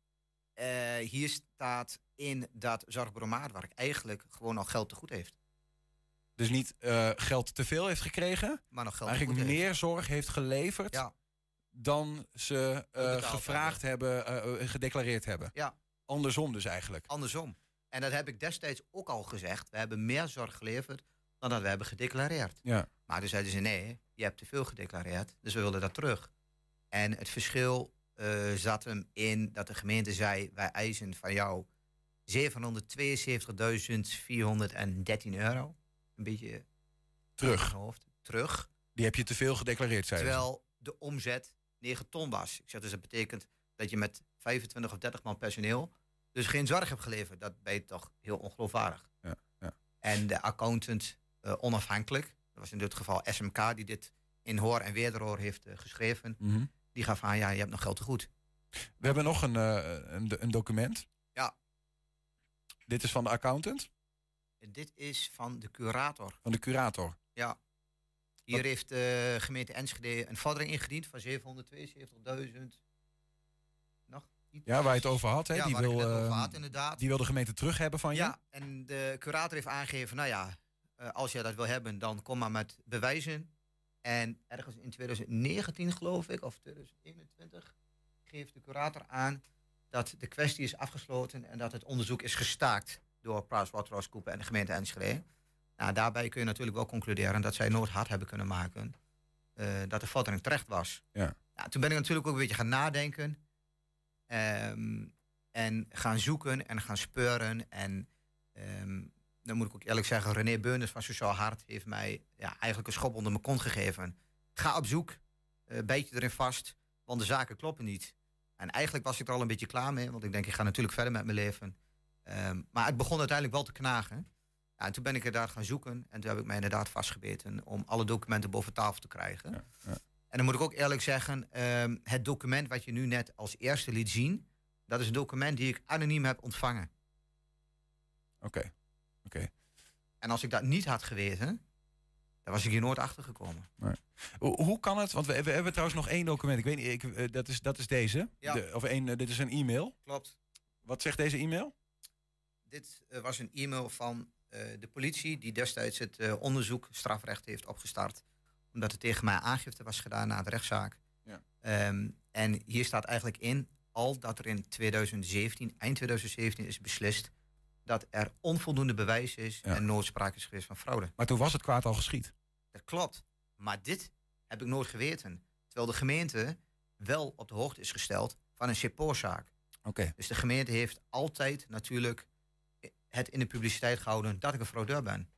hier staat in dat Zorgbureau Maatwerk eigenlijk gewoon al geld te goed heeft. Dus niet geld te veel heeft gekregen, Maar nog geld eigenlijk te goed meer zorg heeft geleverd Ja. Dan ze eh, gevraagd hebben, eh, eh, gedeclareerd hebben. Ja. Andersom dus eigenlijk. Andersom. En dat heb ik destijds ook al gezegd. We hebben meer zorg geleverd dan dat we hebben gedeclareerd. Ja. Maar toen zeiden ze nee, je hebt te veel gedeclareerd, dus we willen dat terug. En het verschil zat hem in dat de gemeente zei, wij eisen van jou 772.413 euro. Een beetje Terug. hoofd. Terug. Die heb je te veel gedeclareerd, zei ze. Terwijl de omzet 9 ton was. Ik zeg dus dat betekent dat je met 25 of 30 man personeel dus geen zorg hebt geleverd. Dat ben je toch heel ongeloofwaardig. Ja, ja. En de accountant eh, onafhankelijk, dat was in dit geval SMK die dit in hoor en wederhoor heeft eh, geschreven, Mhm. die gaf aan ja, je hebt nog geld te goed. We hebben nog een, eh, een, een document. Ja. Dit is van de accountant, En dit is van de curator. van de curator. Ja. Hier heeft de gemeente Enschede een vordering ingediend van 772.000. Nog? Ja, waar je het over had. Hè? Ja, die, wil, over eh, had, inderdaad. die wil de gemeente terug hebben van je. Ja, en de curator heeft aangegeven, nou ja, eh, als jij dat wil hebben, dan kom maar met bewijzen. En ergens in 2019, geloof ik, of 2021, geeft de curator aan dat de kwestie is afgesloten en dat het onderzoek is gestaakt door PricewaterhouseCoopers en de gemeente Enschede. Nou, daarbij kun je natuurlijk wel concluderen dat zij nooit hard hebben kunnen maken eh, dat de vordering terecht was. Ja. Nou, toen ben ik natuurlijk ook een beetje gaan nadenken. ehm, en gaan zoeken en gaan speuren. En ehm, dan moet ik ook eerlijk zeggen, René Beuners van Sociaal Hart heeft mij ja, eigenlijk een schop onder mijn kont gegeven. Ga op zoek, eh bijt je erin vast, want de zaken kloppen niet. En eigenlijk was ik er al een beetje klaar mee, want ik denk, ik ga natuurlijk verder met mijn leven. Ehm, maar het begon uiteindelijk wel te knagen. Ja, en toen ben ik inderdaad gaan zoeken en toen heb ik mij inderdaad vastgebeten om alle documenten boven tafel te krijgen. En dan moet ik ook eerlijk zeggen, ehm, het document wat je nu net als eerste liet zien, dat is een document die ik anoniem heb ontvangen. Oké. Oké. En als ik dat niet had geweten, dan was ik hier nooit achter gekomen. Nee. Hoe, kan het? Want we, we hebben trouwens nog één document. Ik weet niet, ik, eh, dat, is, dat is deze. Ja. De- of één, eh, dit is een e-mail. Klopt. Wat zegt deze e-mail? Dit eh, was een e-mail van de politie die destijds het eh, onderzoek strafrecht heeft opgestart. Omdat er tegen mij aangifte was gedaan na de rechtszaak. Ja. Ehm, en hier staat eigenlijk in al dat er in 2017, eind 2017 is beslist dat er onvoldoende bewijs is en nooit sprake is geweest van fraude. Maar toen was het kwaad al geschied. Dat klopt. Maar dit heb ik nooit geweten. Terwijl de gemeente wel op de hoogte is gesteld van een CEPOR-zaak. Oké. Dus de gemeente heeft altijd natuurlijk het in de publiciteit gehouden dat ik een fraudeur ben.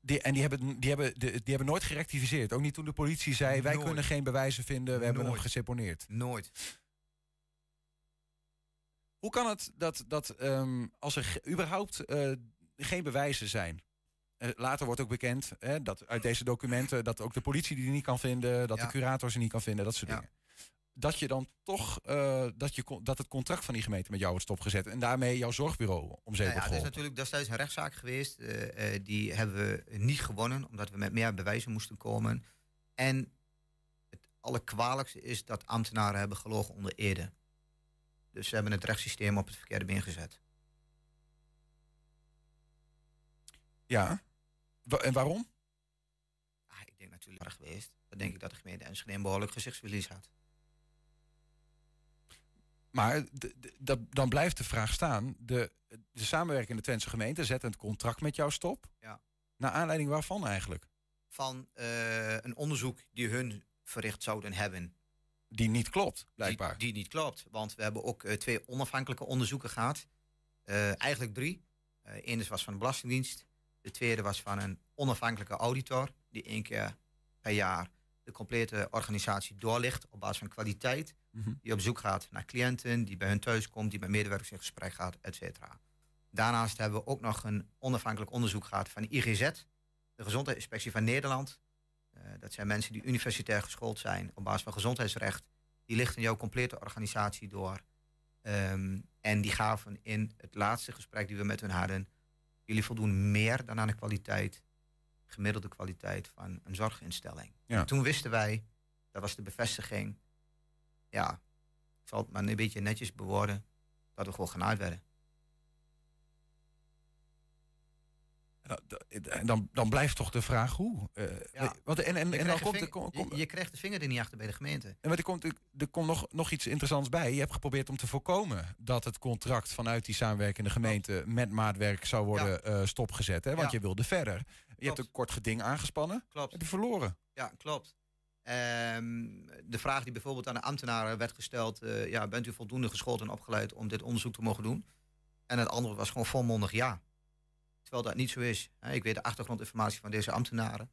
Die, en die hebben, die, hebben, die, hebben nooit gerectificeerd. Ook niet toen de politie zei: wij kunnen geen bewijzen vinden, we hebben hem Nooit. geseponeerd. Nooit. Hoe kan het dat, dat ehm, als er überhaupt eh, geen bewijzen zijn? Eh, later wordt ook bekend hè, dat uit deze documenten dat ook de politie die niet kan vinden, dat Ja. de curator ze niet kan vinden, dat soort Ja. dingen. Dat je dan toch eh, dat, je, dat het contract van die gemeente met jou wordt stopgezet en daarmee jouw zorgbureau om zeep Nou ja, er is natuurlijk destijds een rechtszaak geweest. eh, eh, die hebben we niet gewonnen, omdat we met meer bewijzen moesten komen. En het allerkwalijkste is dat ambtenaren hebben gelogen onder ede. Dus ze hebben het rechtssysteem op het verkeerde been gezet. Ja. Wa- en waarom? Ah, ik denk natuurlijk erg geweest. Dan denk ik dat de gemeente Enschede een behoorlijk gezichtsverlies had. Maar dan blijft de vraag staan. De, de samenwerkende Twentse gemeente zet een contract met jou stop. Ja. Naar aanleiding waarvan eigenlijk? Van eh, een onderzoek die hun verricht zouden hebben. Die niet klopt, blijkbaar. Die, die niet klopt. Want we hebben ook eh, twee onafhankelijke onderzoeken gehad. Eh, eigenlijk drie. Eén was van de Belastingdienst. De tweede was van een onafhankelijke auditor. Die één keer per jaar de complete organisatie doorlicht op basis van kwaliteit. Mhm. Die op zoek gaat naar cliënten, die bij hun thuis komt, die met medewerkers in gesprek gaat, et cetera. Daarnaast hebben we ook nog een onafhankelijk onderzoek gehad van de IGZ, de Gezondheidsinspectie van Nederland. Eh, dat zijn mensen die universitair geschoold zijn op basis van gezondheidsrecht. Die lichten jouw complete organisatie door. Ehm, en die gaven in het laatste gesprek die we met hun hadden, jullie voldoen meer dan aan de kwaliteit, gemiddelde kwaliteit van een zorginstelling. Ja. En toen wisten wij, dat was de bevestiging, ja, ik zal het maar een beetje netjes bewoorden, dat we gewoon genaaid werden. En dan- En dan, dan blijft toch de vraag hoe. Eh, Ja. want, en, en, dan krijgt de komt ving- kom- kom- je, je krijgt de vinger er niet achter bij de gemeente. En maar er komt, er komt nog, nog iets interessants bij. Je hebt geprobeerd om te voorkomen dat het contract vanuit die samenwerkende gemeente met maatwerk zou worden eh, stopgezet. Hè? Want Ja. je wilde verder. Je hebt een kort geding aangespannen. Klopt. Heb je verloren. Ja, klopt. Ehm, de vraag die bijvoorbeeld aan de ambtenaren werd gesteld: eh, ja, bent u voldoende geschoold en opgeleid om dit onderzoek te mogen doen? En het antwoord was gewoon volmondig ja. Terwijl dat niet zo is. Hè. Ik weet de achtergrondinformatie van deze ambtenaren.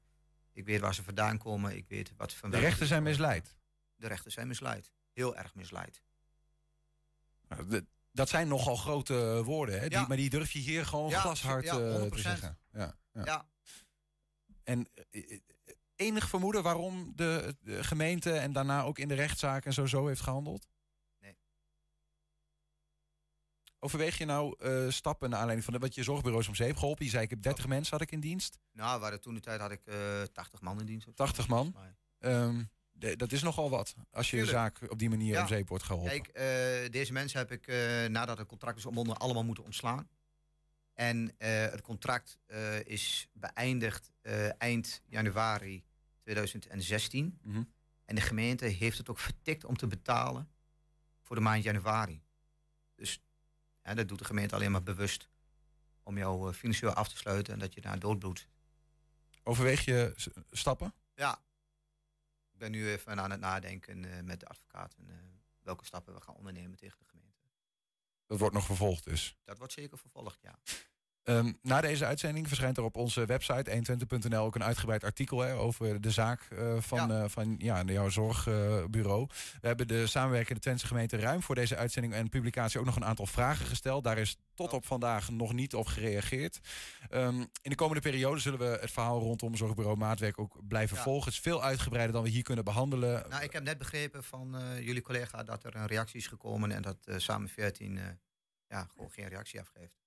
Ik weet waar ze vandaan komen. Ik weet wat van De rechten zijn misleid. De rechten zijn misleid. Heel erg misleid. Nou, Dat zijn nogal grote woorden, hè? Die, Ja. maar die durf je hier gewoon Ja, glashard ja, eh, te 100%. zeggen. Ja, ja. Ja. En eh, enig vermoeden waarom de, de gemeente en daarna ook in de rechtszaak en zo zo heeft gehandeld? Nee. Overweeg je nou eh, stappen naar aanleiding van de, wat je zorgbureaus om zeep geholpen? Je zei ik heb 30 mensen had ik in dienst, Nou, we hadden toen de tijd had ik eh 80 man in dienst. of zo, 80 man. Ehm, de- dat is nogal wat als je Tuurlijk. zaak op die manier Ja. om zeep wordt geholpen. Kijk, eh, deze mensen heb ik nadat het contract is ontbonden allemaal moeten ontslaan. En het contract is beëindigd eind januari 2016. Mhm. En de gemeente heeft het ook vertikt om te betalen voor de maand januari. Dus dat doet de gemeente alleen maar bewust om jou eh, financieel af te sluiten en dat je daar doodbloedt. Overweeg je stappen? Ja. Ik ben nu even aan het nadenken eh, met de advocaten eh, welke stappen we gaan ondernemen tegen de gemeente. Dat wordt nog vervolgd dus. Dat wordt zeker vervolgd, ja. Ehm, na deze uitzending verschijnt er op onze website 120.nl ook een uitgebreid artikel hè, over de zaak eh, van, Ja. ja. van ja, jouw zorgbureau. We hebben de samenwerkende Twentse gemeente ruim voor deze uitzending en publicatie ook nog een aantal vragen gesteld. Daar is tot op vandaag nog niet op gereageerd. Ehm, in de komende periode zullen we het verhaal rondom zorgbureau Maatwerk ook blijven Ja. volgen. Het is veel uitgebreider dan we hier kunnen behandelen. Nou, ik heb net begrepen van eh, jullie collega dat er een reactie is gekomen en dat eh, samen 14 eh, ja, gewoon geen reactie afgeeft.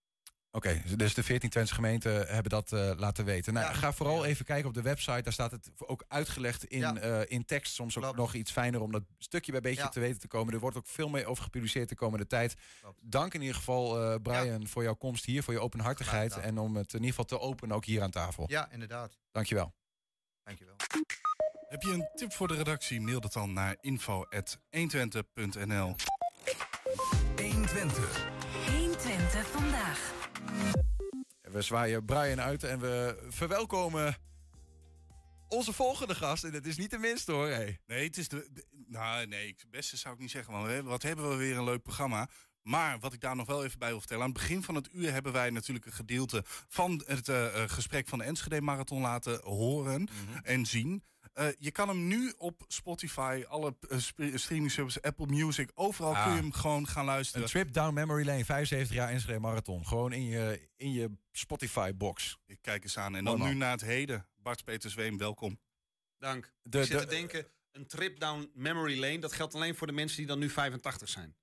Oké, dus de 14 Twentse gemeenten hebben dat eh, laten weten. Nou, Ja. ga vooral even kijken op de website. Daar staat het ook uitgelegd in, Ja. eh, in tekst. Soms ook nog iets fijner om dat stukje bij beetje Ja. te weten te komen. Er wordt ook veel meer over gepubliceerd de komende tijd. Dank in ieder geval, eh, Brian, voor jouw komst hier, voor je openhartigheid. Graag. En om het in ieder geval te openen ook hier aan tafel. Ja, inderdaad. Dankjewel. Dankjewel. Heb je een tip voor de redactie? Mail dat dan naar info.120.nl. 120. 120 vandaag. We zwaaien Brian uit en we verwelkomen onze volgende gast. En het is niet de minste hoor. Hey. Nee, het is de, de- Nou, nee, het beste zou ik niet zeggen. Want wat hebben we weer een leuk programma. Maar wat ik daar nog wel even bij wil vertellen. Aan het begin van het uur hebben wij natuurlijk een gedeelte van het eh, eh, gesprek van de Enschede Marathon laten horen en zien. Eh, je kan hem nu op Spotify, alle eh, sp- streaming services, Apple Music, overal Ah. kun je hem gewoon gaan luisteren. Een trip down memory lane, 75 jaar Enschede Marathon. Gewoon in je, in je Spotify-box. Ik kijk eens aan. En dan nu naar het heden. Bart Peter Zweem, welkom. Dank. De- ik zit de- te denken, een trip down memory lane, dat geldt alleen voor de mensen die dan nu 85 zijn.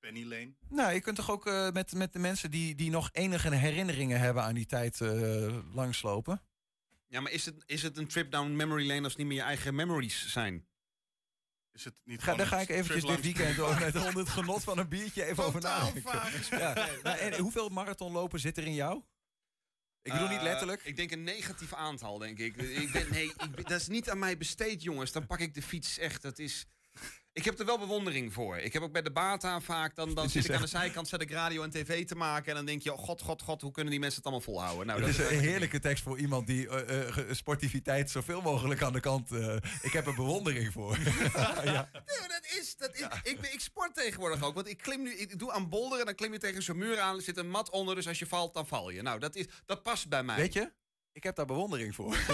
Penny Lane. Nou, je kunt toch ook eh, met, met de mensen die, die nog enige herinneringen hebben aan die tijd eh, langslopen? Ja, maar is het, is het een trip down memory lane als het niet meer je eigen memories zijn? Is het niet Ga, daar ga ik eventjes dit weekend ook met onder het genot van een biertje even over nadenken. gesprek. Ja. Nou, en hoeveel marathonlopen zit er in jou? Ik bedoel niet Eh, letterlijk. ik denk een negatief aantal, denk ik. ik ben, nee, ik ben- dat is niet aan mij besteed, jongens. Dan pak ik de fiets echt. Dat is... Ik heb er wel bewondering voor. Ik heb ook bij de Bata vaak, dan, dan zit ik aan de zijkant, zet ik radio en tv te maken. En dan denk je, oh god, god, god, hoe kunnen die mensen het allemaal volhouden? Nou, het dat is een heerlijke tekst voor iemand die eh, eh, sportiviteit zoveel mogelijk aan de kant. eh, ik heb er bewondering voor. ja. Nee, maar dat is, dat ik, ik sport tegenwoordig ook. Want ik klim nu, ik doe aan bolder en dan klim je tegen zo'n muur aan. Er zit een mat onder, dus als je valt, dan val je. Nou, dat, is, dat past bij mij. Weet je, ik heb daar bewondering voor.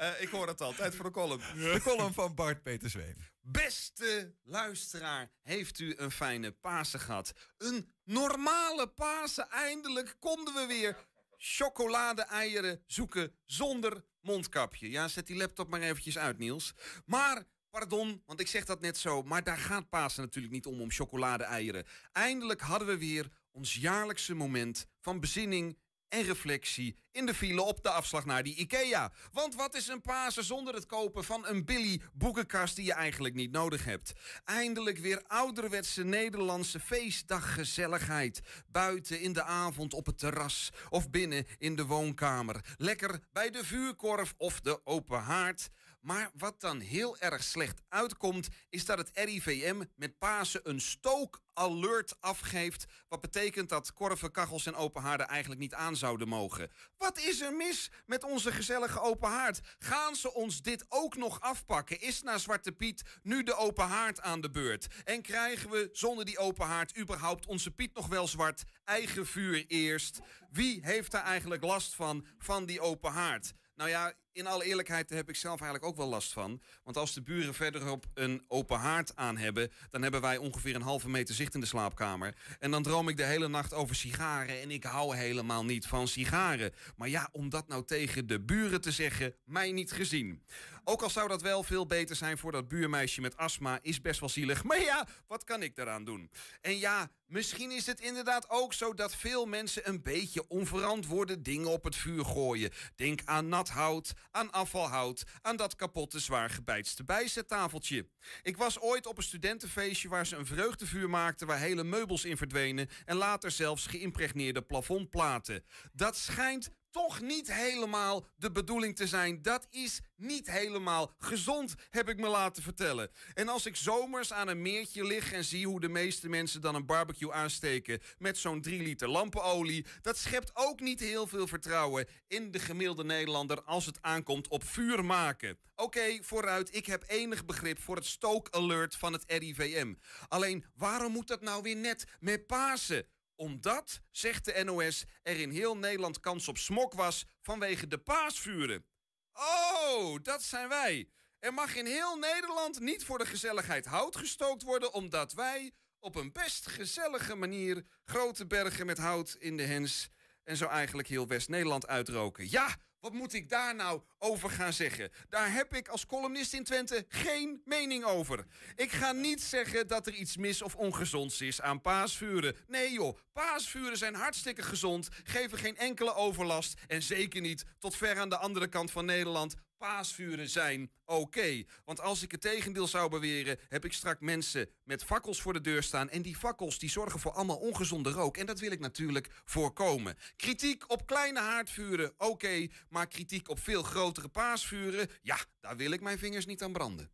Eh, ik hoor het al, tijd voor de column. De column van Bart Peter Zween. Beste luisteraar, heeft u een fijne Pasen gehad? Een normale Pasen, eindelijk konden we weer chocolade-eieren zoeken zonder mondkapje. Ja, zet die laptop maar eventjes uit, Niels. Maar, pardon, want ik zeg dat net zo, maar daar gaat Pasen natuurlijk niet om, om chocolade-eieren. Eindelijk hadden we weer ons jaarlijkse moment van bezinning en reflectie in de file op de afslag naar die IKEA. Want wat is een Pasen zonder het kopen van een Billy boekenkast die je eigenlijk niet nodig hebt? Eindelijk weer ouderwetse Nederlandse feestdaggezelligheid. Buiten in de avond op het terras of binnen in de woonkamer. Lekker bij de vuurkorf of de open haard. Maar wat dan heel erg slecht uitkomt, is dat het RIVM met Pasen een stook-alert afgeeft. Wat betekent dat korven, kachels en open haarden eigenlijk niet aan zouden mogen. Wat is er mis met onze gezellige open haard? Gaan ze ons dit ook nog afpakken? Is na Zwarte Piet nu de open haard aan de beurt? En krijgen we zonder die open haard überhaupt onze Piet nog wel zwart? Eigen vuur eerst. Wie heeft daar eigenlijk last van, van die open haard? Nou ja, in alle eerlijkheid heb ik zelf eigenlijk ook wel last van. Want als de buren verderop een open haard aan hebben... dan hebben wij ongeveer een halve meter zicht in de slaapkamer. En dan droom ik de hele nacht over sigaren... en ik hou helemaal niet van sigaren. Maar ja, om dat nou tegen de buren te zeggen, mij niet gezien. Ook al zou dat wel veel beter zijn voor dat buurmeisje met astma... is best wel zielig. Maar ja, wat kan ik daaraan doen? En ja, misschien is het inderdaad ook zo... dat veel mensen een beetje onverantwoorde dingen op het vuur gooien. Denk aan nat hout, aan afvalhout, aan dat kapotte zwaar gebeitste bijzettafeltje. Ik was ooit op een studentenfeestje waar ze een vreugdevuur maakten waar hele meubels in verdwenen en later zelfs geïmpregneerde plafondplaten. Dat schijnt toch niet helemaal de bedoeling te zijn. Dat is niet helemaal gezond, heb ik me laten vertellen. En als ik zomers aan een meertje lig en zie hoe de meeste mensen dan een barbecue aansteken met zo'n 3 liter lampenolie, dat schept ook niet heel veel vertrouwen in de gemiddelde Nederlander als het aankomt op vuur maken. Oké, vooruit, ik heb enig begrip voor het stook-alert van het RIVM. Alleen, waarom moet dat nou weer net met Pasen? Omdat, zegt de NOS, er in heel Nederland kans op smok was vanwege de paasvuren. Oh, dat zijn wij. Er mag in heel Nederland niet voor de gezelligheid hout gestookt worden, omdat wij op een best gezellige manier grote bergen met hout in de hens en zo eigenlijk heel West-Nederland uitroken. Ja, wat moet ik daar nou over gaan zeggen? Daar heb ik als columnist in Twente geen mening over. Ik ga niet zeggen dat er iets mis of ongezonds is aan paasvuren. Nee joh, paasvuren zijn hartstikke gezond, geven geen enkele overlast en zeker niet tot ver aan de andere kant van Nederland. Paasvuren zijn oké. Want als ik het tegendeel zou beweren, heb ik straks mensen met fakkels voor de deur staan. En die fakkels die zorgen voor allemaal ongezonde rook. En dat wil ik natuurlijk voorkomen. Kritiek op kleine haardvuren, oké. maar kritiek op veel grotere paasvuren, ja, daar wil ik mijn vingers niet aan branden.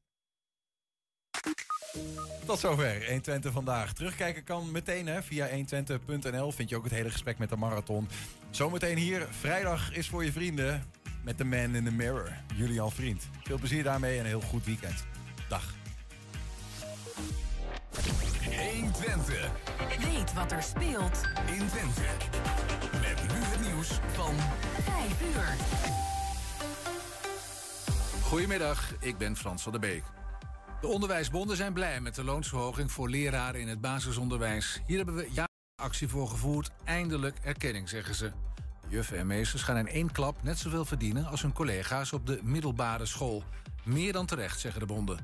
Tot zover 120 vandaag. Terugkijken kan meteen hè, via 120.nl. Vind je ook het hele gesprek met de marathon. Zometeen hier. Vrijdag is voor je vrienden met The Man in the Mirror. Julian Vriend. Veel plezier daarmee en een heel goed weekend. Dag. 120. Weet wat er speelt in Twente. Met nu het nieuws van 5 uur. Goedemiddag, ik ben Frans van der Beek. De onderwijsbonden zijn blij met de loonsverhoging voor leraren in het basisonderwijs. Hier hebben we ja actie voor gevoerd. Eindelijk erkenning, zeggen ze. Juffen en meesters gaan in één klap net zoveel verdienen als hun collega's op de middelbare school. Meer dan terecht, zeggen de bonden.